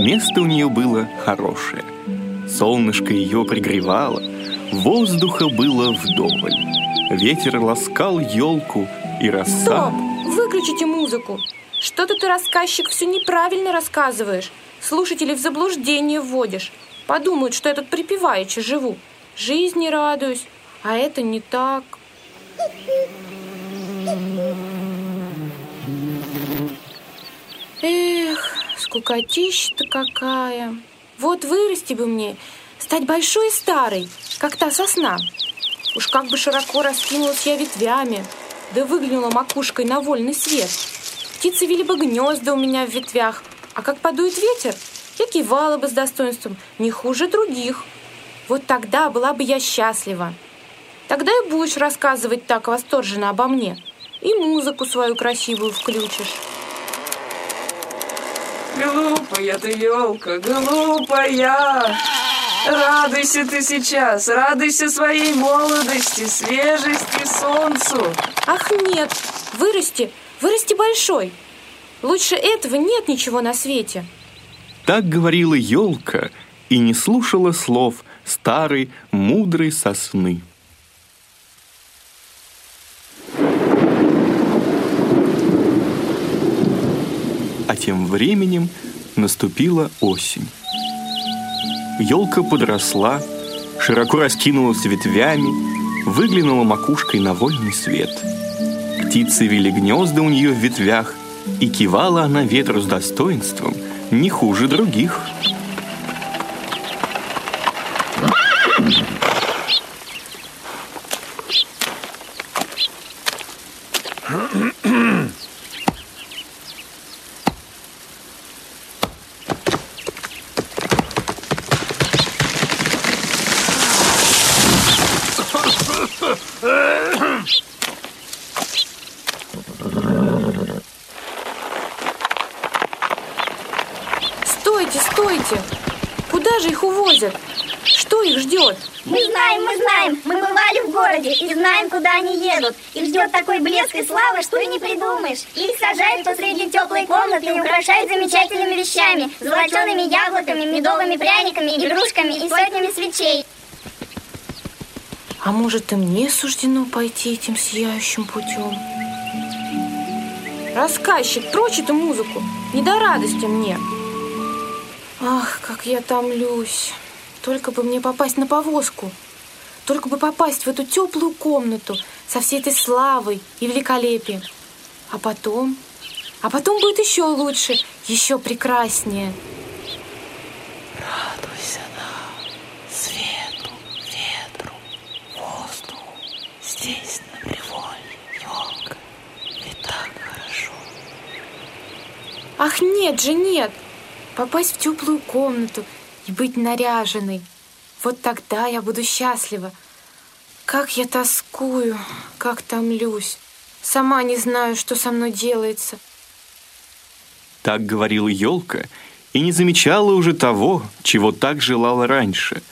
Место у нее было хорошее. Солнышко ее пригревало, воздуха было вдоволь. Ветер ласкал елку и роса... Стоп! Выключите музыку! Что-то ты, рассказчик, все неправильно рассказываешь. Слушателей в заблуждение вводишь. Подумают, что я тут припеваючи живу. Жизни радуюсь, а это не так. Эх, скукотища-то какая. Вот вырасти бы мне, стать большой и старой, как та сосна. Уж как бы широко раскинулась я ветвями, да выглянула макушкой на вольный свет. Птицы вели бы гнезда у меня в ветвях, а как подует ветер, я кивала бы с достоинством, не хуже других. Вот тогда была бы я счастлива. Тогда и будешь рассказывать так восторженно обо мне. И музыку свою красивую включишь. Глупая ты елка, глупая. Радуйся ты сейчас, радуйся своей молодости, свежести, солнцу. Ах нет, вырасти, вырасти большой. Лучше этого нет ничего на свете. Так говорила елка и не слушала слов старой мудрой сосны. А тем временем наступила осень. Елка подросла, широко раскинулась ветвями, выглянула макушкой на вольный свет. Птицы вели гнезда у нее в ветвях, и кивала она ветру с достоинством, не хуже других. Стойте, стойте! Куда же их увозят? Что их ждет? Мы знаем, мы знаем, мы бывали в городе и знаем, куда они едут. Их ждет такой блеск и слава, что и не придумаешь. Их сажают посреди теплой комнаты и украшают замечательными вещами, золочеными яблоками, медовыми пряниками, игрушками и сотнями свечей. А может, и мне суждено пойти этим сияющим путем? Рассказчик, прочь эту музыку, не до радости мне. Ах, как я томлюсь. Только бы мне попасть на повозку. Только бы попасть в эту теплую комнату со всей этой славой и великолепием. А потом... А потом будет еще лучше, еще прекраснее. Радуйся нам, свету, ветру, воздуху. Здесь, на приволе, елка. Ведь так хорошо. Ах, нет же, нет! Попасть в теплую комнату и быть наряженной. Вот тогда я буду счастлива. Как я тоскую, как томлюсь. Сама не знаю, что со мной делается. Так говорила елка и не замечала уже того, чего так желала раньше,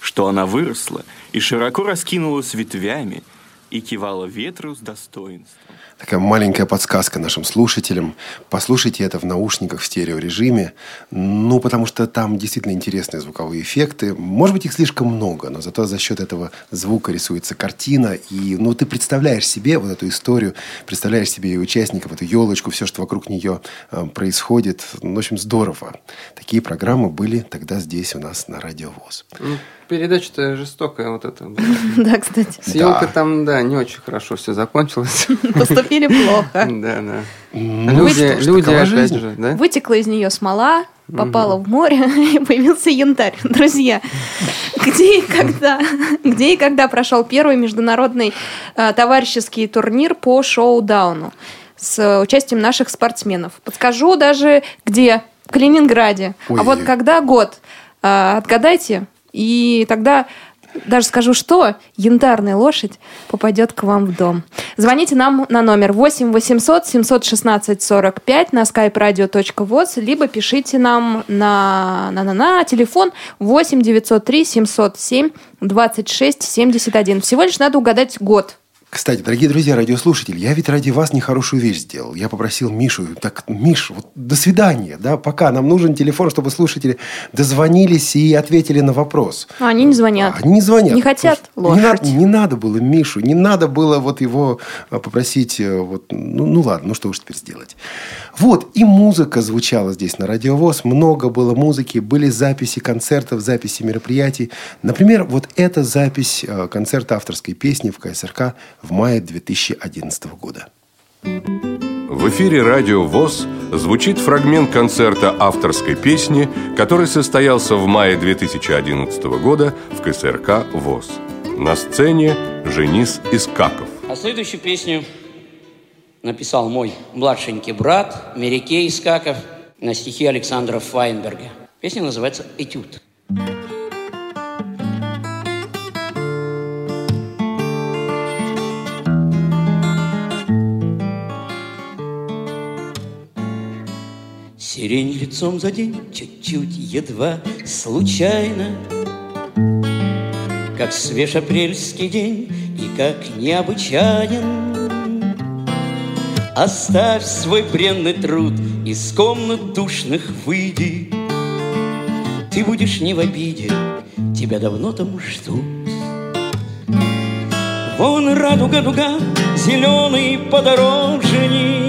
что она выросла и широко раскинулась ветвями и кивала ветру с достоинством. Такая маленькая подсказка нашим слушателям. Послушайте это в наушниках в стереорежиме. Ну, потому что там действительно интересные звуковые эффекты. Может быть, их слишком много, но зато за счет этого звука рисуется картина. И, ну, ты представляешь себе вот эту историю, представляешь себе ее участников, эту елочку, все, что вокруг нее э, происходит. Ну, в общем, здорово. Такие программы были тогда здесь у нас на Радио ВОЗ. Ну, Передача-то жестокая вот эта. была. Да, кстати. С елкой там, да, не очень хорошо все закончилось. Поступили плохо. Да, да. Люди, люди опять же, да? Вытекла из нее смола, попала в море и появился янтарь. Друзья, где и когда, где и когда прошел первый международный э, товарищеский турнир по шоу-дауну с участием наших спортсменов? Подскажу даже где. В Калининграде. Ой. А вот когда год? Э, Отгадайте. И тогда даже скажу, что янтарная лошадь попадет к вам в дом. Звоните нам на номер 8 800 716 45 на skype-radio.voz, либо пишите нам на, на, на, на телефон 8 903 707 26 71. Всего лишь надо угадать год. Кстати, дорогие друзья, радиослушатели, я ведь ради вас нехорошую вещь сделал. Я попросил Мишу, так, Миш, вот до свидания, да, пока. Нам нужен телефон, чтобы слушатели дозвонились и ответили на вопрос. А они не звонят. Они не звонят. Не хотят Слушай, не, лошадь. надо, не надо было Мишу, не надо было вот его а, попросить, э, вот, ну, ну ладно, ну что уж теперь сделать. Вот, и музыка звучала здесь на Радиовоз, много было музыки, были записи концертов, записи мероприятий. Например, вот эта запись э, концерта авторской песни в КСРК в мае 2011 года. В эфире «Радио ВОЗ» звучит фрагмент концерта авторской песни, который состоялся в мае 2011 года в КСРК ВОЗ. На сцене Женис Искаков. А следующую песню написал мой младшенький брат Мерикей Искаков на стихи Александра Файнберга. Песня называется «Этюд». Сирень лицом за день, чуть-чуть, едва, случайно, Как свеж апрельский день и как необычайен. Оставь свой бренный труд, из комнат душных выйди. Ты будешь не в обиде, тебя давно там ждут. Вон радуга-дуга, зеленый подорожник,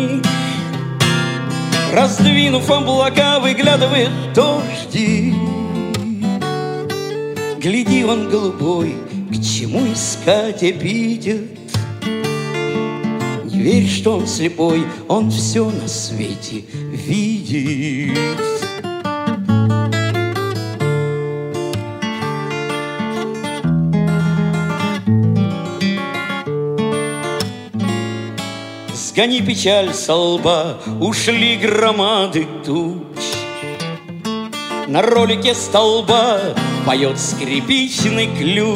Раздвинув облака, выглядывает дождик. Гляди, он голубой, к чему искать эпитет? Не верь, что он слепой, он все на свете видит. Сгони печаль со лба, ушли громады туч. На ролике столба поет скрипичный ключ.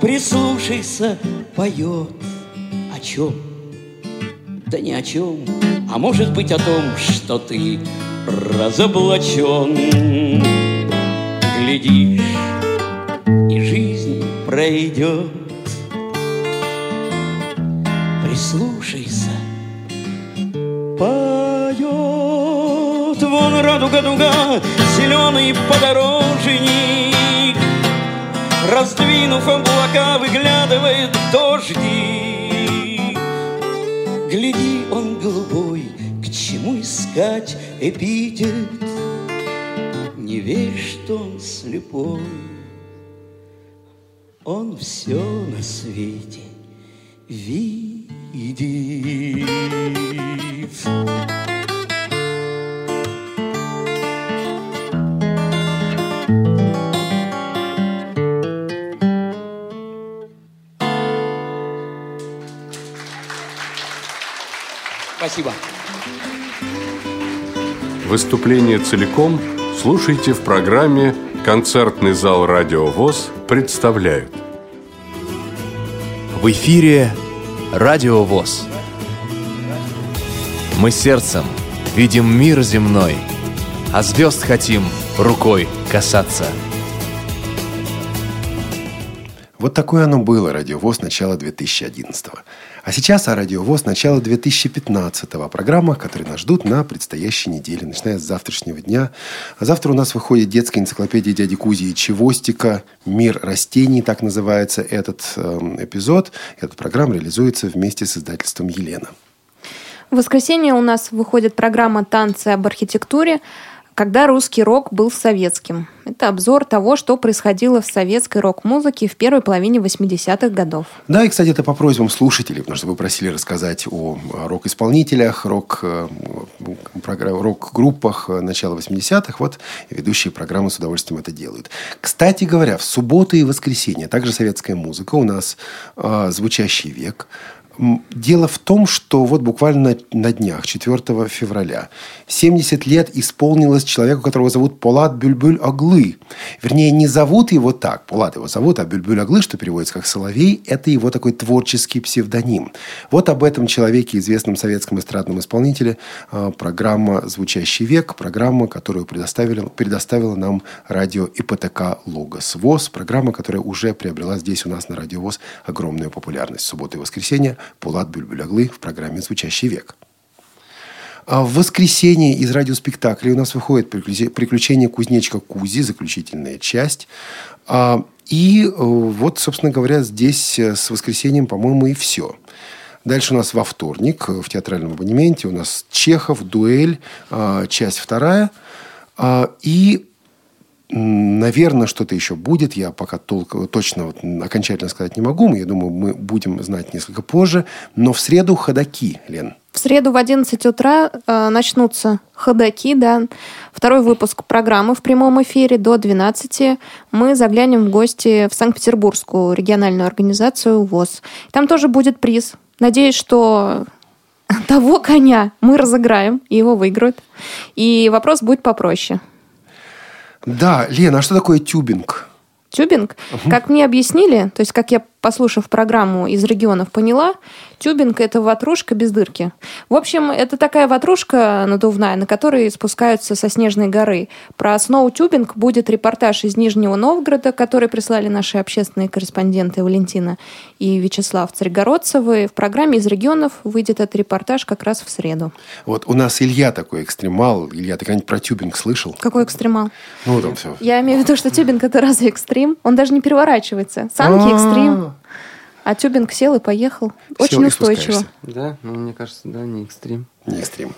Прислушайся, поет о чем? Да ни о чем, а может быть о том, что ты разоблачен. Глядишь, и жизнь пройдет. Прислушайся, поет вон радуга-дуга, зеленый подорожник. Раздвинув облака, выглядывает дождик. Гляди, он голубой, к чему искать эпитет? Не верь, что он слепой, он все на свете видит. Спасибо. Выступление целиком слушайте в программе «Концертный зал Радио ВОЗ» представляют. В эфире Радио ВОЗ. Мы сердцем видим мир земной, а звезд хотим рукой касаться. Вот такое оно было, Радиовоз начала 2011 -го. А сейчас о Радиовоз начала 2015 -го. Программа, которые нас ждут на предстоящей неделе, начиная с завтрашнего дня. А завтра у нас выходит детская энциклопедия дяди Кузи и Чевостика «Мир растений», так называется этот э, эпизод. Эта программа реализуется вместе с издательством «Елена». В воскресенье у нас выходит программа «Танцы об архитектуре», когда русский рок был советским. Это обзор того, что происходило в советской рок-музыке в первой половине 80-х годов. Да, и, кстати, это по просьбам слушателей, потому что вы просили рассказать о рок-исполнителях, рок, э, рок-группах начала 80-х. Вот ведущие программы с удовольствием это делают. Кстати говоря, в субботу и воскресенье также советская музыка. У нас э, «Звучащий век», Дело в том, что вот буквально на днях, 4 февраля, 70 лет исполнилось человеку, которого зовут Полат Бюльбюль Оглы. Вернее, не зовут его так, Полат его зовут, а Бюльбюль Оглы, что переводится как «Соловей», это его такой творческий псевдоним. Вот об этом человеке, известном советском эстрадном исполнителе, а, программа «Звучащий век», программа, которую предоставили, предоставила нам радио ИПТК «Логос ВОЗ», программа, которая уже приобрела здесь у нас на радио ВОЗ огромную популярность. Суббота и воскресенье Пулат Бюльбюляглы в программе «Звучащий век». А в воскресенье из радиоспектакля у нас выходит «Приключения кузнечка Кузи», заключительная часть. А, и э, вот, собственно говоря, здесь э, с воскресеньем, по-моему, и все. Дальше у нас во вторник э, в театральном абонементе у нас Чехов, дуэль, часть вторая. И Наверное, что-то еще будет. Я пока толк, точно вот, окончательно сказать не могу. Я думаю, мы будем знать несколько позже. Но в среду ходаки, Лен. В среду в 11 утра э, начнутся ходаки, да. Второй выпуск программы в прямом эфире до 12. Мы заглянем в гости в Санкт-Петербургскую региональную организацию ВОЗ. Там тоже будет приз. Надеюсь, что того коня мы разыграем, и его выиграют. И вопрос будет попроще. Да, Лена, а что такое тюбинг? Тюбинг, угу. как мне объяснили, то есть как я послушав программу из регионов, поняла, тюбинг – это ватрушка без дырки. В общем, это такая ватрушка надувная, на которой спускаются со снежной горы. Про сноу-тюбинг будет репортаж из Нижнего Новгорода, который прислали наши общественные корреспонденты Валентина и Вячеслав Царегородцевы. В программе из регионов выйдет этот репортаж как раз в среду. Вот у нас Илья такой экстремал. Илья, ты когда-нибудь про тюбинг слышал? Какой экстремал? Ну, там все. Я имею в виду, что тюбинг – это разве экстрим? Он даже не переворачивается. Санки – экстрим. А тюбинг сел и поехал. Очень и устойчиво. Да, ну, мне кажется, да, не экстрим. Не экстрим.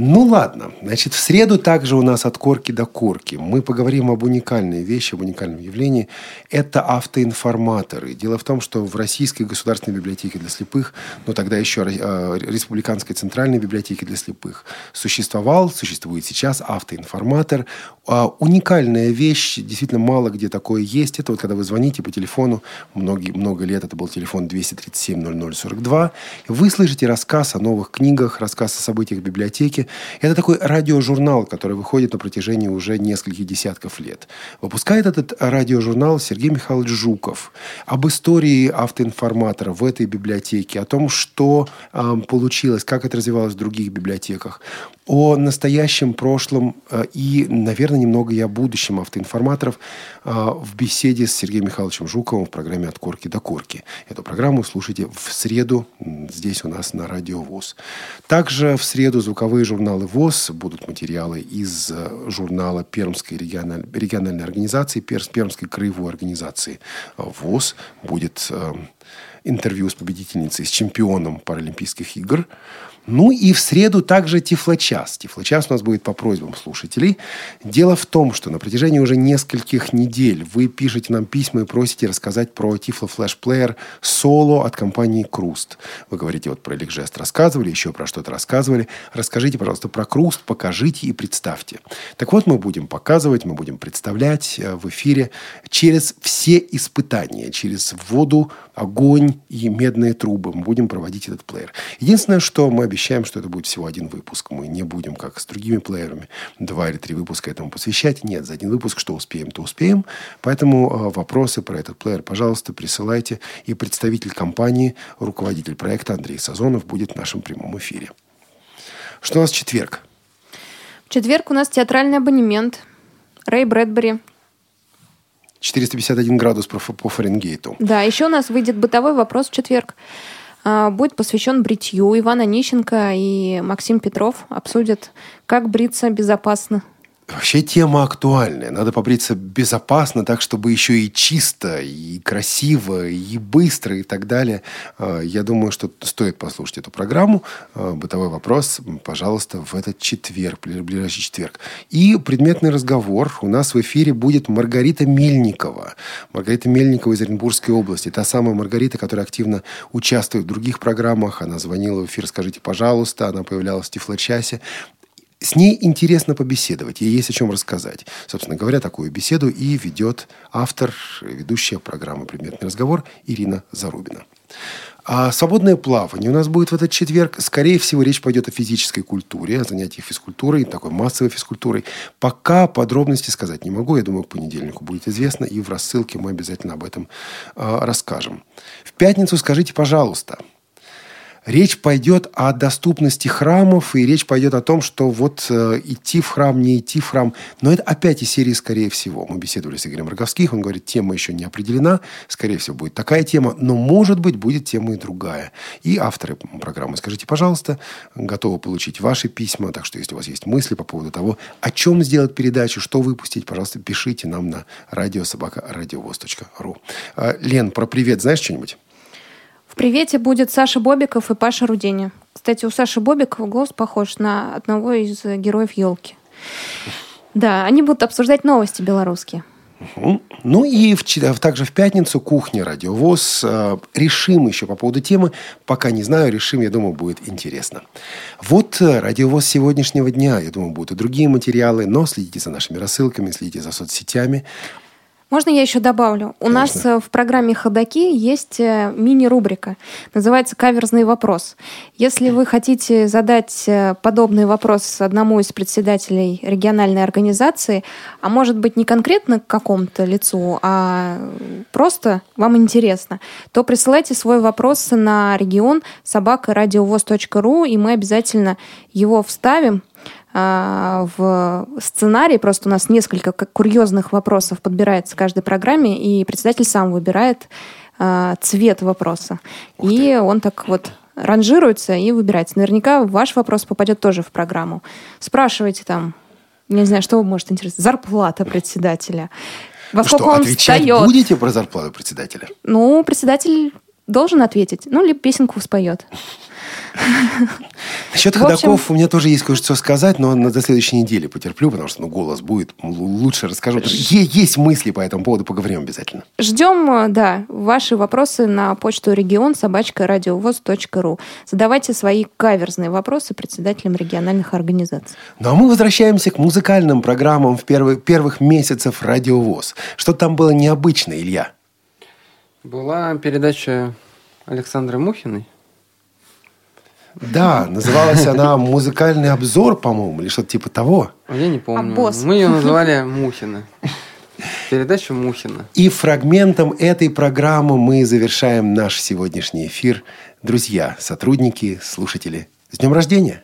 Ну ладно. Значит, в среду также у нас от корки до корки. Мы поговорим об уникальной вещи, об уникальном явлении. Это автоинформаторы. Дело в том, что в Российской государственной библиотеке для слепых, ну тогда еще э, Республиканской центральной библиотеке для слепых, существовал, существует сейчас автоинформатор. А, уникальная вещь, действительно мало где такое есть. Это вот когда вы звоните по телефону, многие, много лет это был телефон 237 0042, вы слышите рассказ о новых книгах, рассказ о событиях библиотеки. Это такой радиожурнал, который выходит на протяжении уже нескольких десятков лет. Выпускает этот радиожурнал Сергей Михайлович Жуков об истории автоинформатора в этой библиотеке, о том, что э, получилось, как это развивалось в других библиотеках, о настоящем, прошлом э, и, наверное, немного и о будущем автоинформаторов э, в беседе с Сергеем Михайловичем Жуковым в программе «От корки до корки». Эту программу слушайте в среду здесь у нас на Радио ВОЗ. Также в среду звуковые журналы ВОЗ будут материалы из э, журнала Пермской региональ- региональной организации, Пермской краевой организации ВОЗ. Будет интервью с победительницей, с чемпионом Паралимпийских игр. Ну и в среду также Тифлочас. Тифлочас у нас будет по просьбам слушателей. Дело в том, что на протяжении уже нескольких недель вы пишете нам письма и просите рассказать про Тифло Флэш Плеер соло от компании Круст. Вы говорите, вот про Эликжест рассказывали, еще про что-то рассказывали. Расскажите, пожалуйста, про Круст, покажите и представьте. Так вот, мы будем показывать, мы будем представлять э, в эфире через все испытания, через воду, огонь и медные трубы. Мы будем проводить этот плеер. Единственное, что мы обещаем, что это будет всего один выпуск. Мы не будем, как с другими плеерами, два или три выпуска этому посвящать. Нет, за один выпуск, что успеем, то успеем. Поэтому э, вопросы про этот плеер, пожалуйста, присылайте. И представитель компании, руководитель проекта Андрей Сазонов будет в нашем прямом эфире. Что у нас в четверг? В четверг у нас театральный абонемент. Рэй Брэдбери. 451 градус по, Фаренгейту. Да, еще у нас выйдет бытовой вопрос в четверг. А, Будет посвящен бритью. Иван Онищенко и Максим Петров обсудят, как бриться безопасно. Вообще тема актуальная. Надо побриться безопасно, так, чтобы еще и чисто, и красиво, и быстро, и так далее. Э, Я думаю, что стоит послушать эту программу. Э, Бытовой вопрос, пожалуйста, в этот четверг, ближайший четверг. И предметный разговор. У нас в эфире будет Маргарита Мельникова. Маргарита Мельникова из Оренбургской области. Та самая Маргарита, которая активно участвует в других программах. Она звонила в эфир «Скажите, пожалуйста». Она появлялась в Тифлочасе. С ней интересно побеседовать, ей есть о чем рассказать. Собственно говоря, такую беседу и ведет автор, ведущая программы «Предметный разговор» Ирина Зарубина. А свободное плавание у нас будет в этот четверг. Скорее всего, речь пойдет о физической культуре, о занятиях физкультурой, такой массовой физкультурой. Пока подробности сказать не могу. Я думаю, к понедельнику будет известно. И в рассылке мы обязательно об этом э, расскажем. В пятницу скажите, пожалуйста, Речь пойдет о доступности храмов, и речь пойдет о том, что вот э, идти в храм, не идти в храм. Но это опять из серии «Скорее всего». Мы беседовали с Игорем Роговских, он говорит, тема еще не определена, скорее всего, будет такая тема, но, может быть, будет тема и другая. И авторы программы, скажите, пожалуйста, готовы получить ваши письма, так что если у вас есть мысли по поводу того, о чем сделать передачу, что выпустить, пожалуйста, пишите нам на радиособака.радиовоз.ру. А, Лен, про привет знаешь что-нибудь? В привете будет Саша Бобиков и Паша Рудени. Кстати, у Саши Бобикова голос похож на одного из героев елки. Да, они будут обсуждать новости белорусские. Мгм. Ну и в, чет- также в пятницу кухня радиовоз. Э, Решим еще по поводу темы. Пока не знаю, решим, я думаю, будет интересно. Вот э, радиовоз сегодняшнего дня. Я думаю, будут и другие материалы, но следите за нашими рассылками, следите за соцсетями. Можно я еще добавлю? У нас э, в программе «Ходоки» есть э, мини-рубрика. Называется «Каверзный вопрос». Если вы хотите задать э, подобный вопрос одному из председателей региональной организации, а может быть не конкретно к какому-то лицу, а просто вам интересно, то присылайте свой вопрос на регион собакарадиовоз.ру, и мы обязательно его вставим в сценарий. Просто у нас несколько курьезных вопросов подбирается в каждой программе, и председатель сам выбирает а, цвет вопроса. И он так вот ранжируется и выбирается. Наверняка ваш вопрос попадет тоже в программу. Спрашивайте там, не знаю, что вы может интересовать. Зарплата председателя. Во Что, сколько он отвечать встает? будете про зарплату председателя? Ну, председатель должен ответить. Ну, либо песенку споет. Насчет В общем- ходоков у меня тоже есть кое-что сказать, но на до следующей недели потерплю, потому что ну, голос будет. Лучше расскажу. Есть мысли по этому поводу, поговорим обязательно. Ждем, э, да, ваши вопросы на почту регион собачка радиовоз.ру. Задавайте свои каверзные вопросы председателям региональных организаций. Ну а мы возвращаемся к музыкальным программам в первых, первых месяцев радиовоз. Что там было необычное, Илья? Была передача Александры Мухиной. Да, называлась она «Музыкальный обзор», по-моему, или что-то типа того. А Я не помню. босс? Мы ее называли Мухина. Передача Мухина. И фрагментом этой программы мы завершаем наш сегодняшний эфир. Друзья, сотрудники, слушатели, с днем рождения!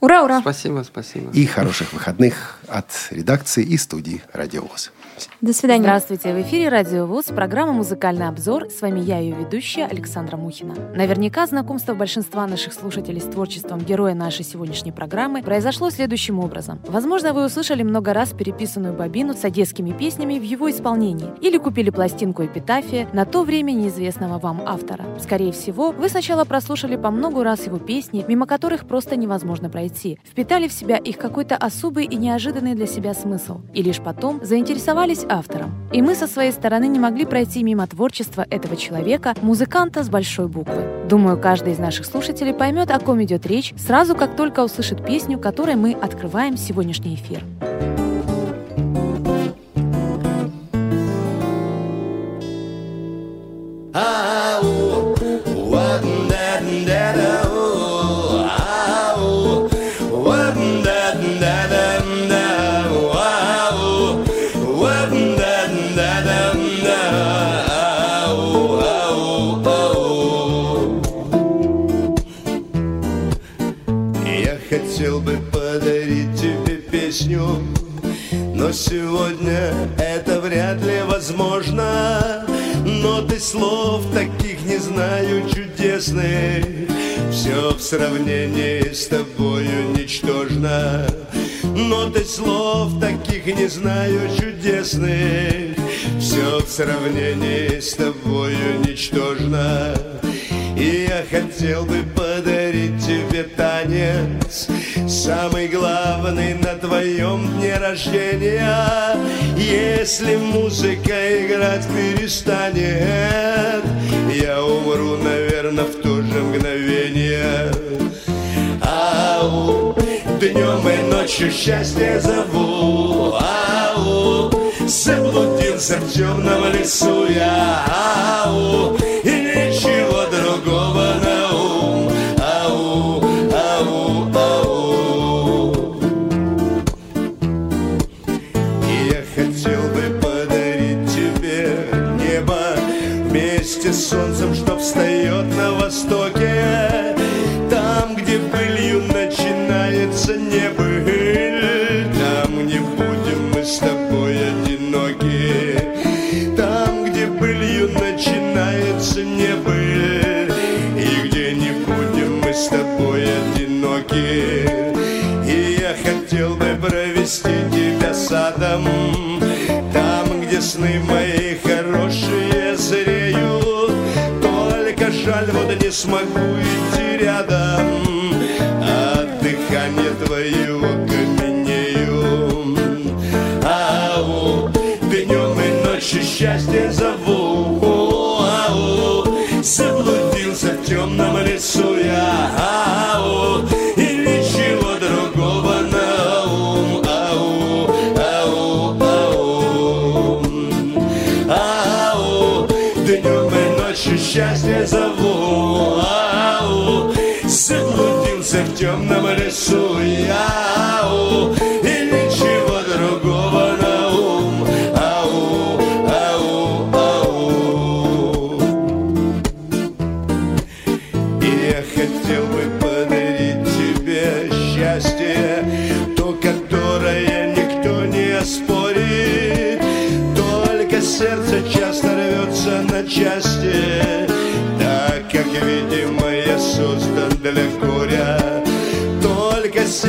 Ура, ура! Спасибо, спасибо. И хороших выходных от редакции и студии «Радиовоз». До свидания. Здравствуйте, в эфире Радио ВУЗ, программа «Музыкальный обзор». С вами я, ее ведущая Александра Мухина. Наверняка знакомство большинства наших слушателей с творчеством героя нашей сегодняшней программы произошло следующим образом. Возможно, вы услышали много раз переписанную бобину с одесскими песнями в его исполнении или купили пластинку эпитафия на то время неизвестного вам автора. Скорее всего, вы сначала прослушали по многу раз его песни, мимо которых просто невозможно пройти, впитали в себя их какой-то особый и неожиданный для себя смысл, и лишь потом заинтересовались автором. И мы со своей стороны не могли пройти мимо творчества этого человека, музыканта с большой буквы. Думаю, каждый из наших слушателей поймет, о ком идет речь, сразу как только услышит песню, которой мы открываем сегодняшний эфир. Сегодня это вряд ли возможно. Но ты слов таких не знаю чудесных, все в сравнении с тобою ничтожно. Но ты слов таких не знаю чудесных, все в сравнении с тобою ничтожно. И я хотел бы подарить тебе танец главный на твоем дне рождения. Если музыка играть перестанет Я умру, наверное, в то же мгновение. Ау, днем и ночью счастье зову. Ау, заблудился в темном лесу я. Ау, и вот не заблудился в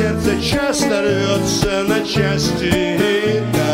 сердце часто рвется на части. Да.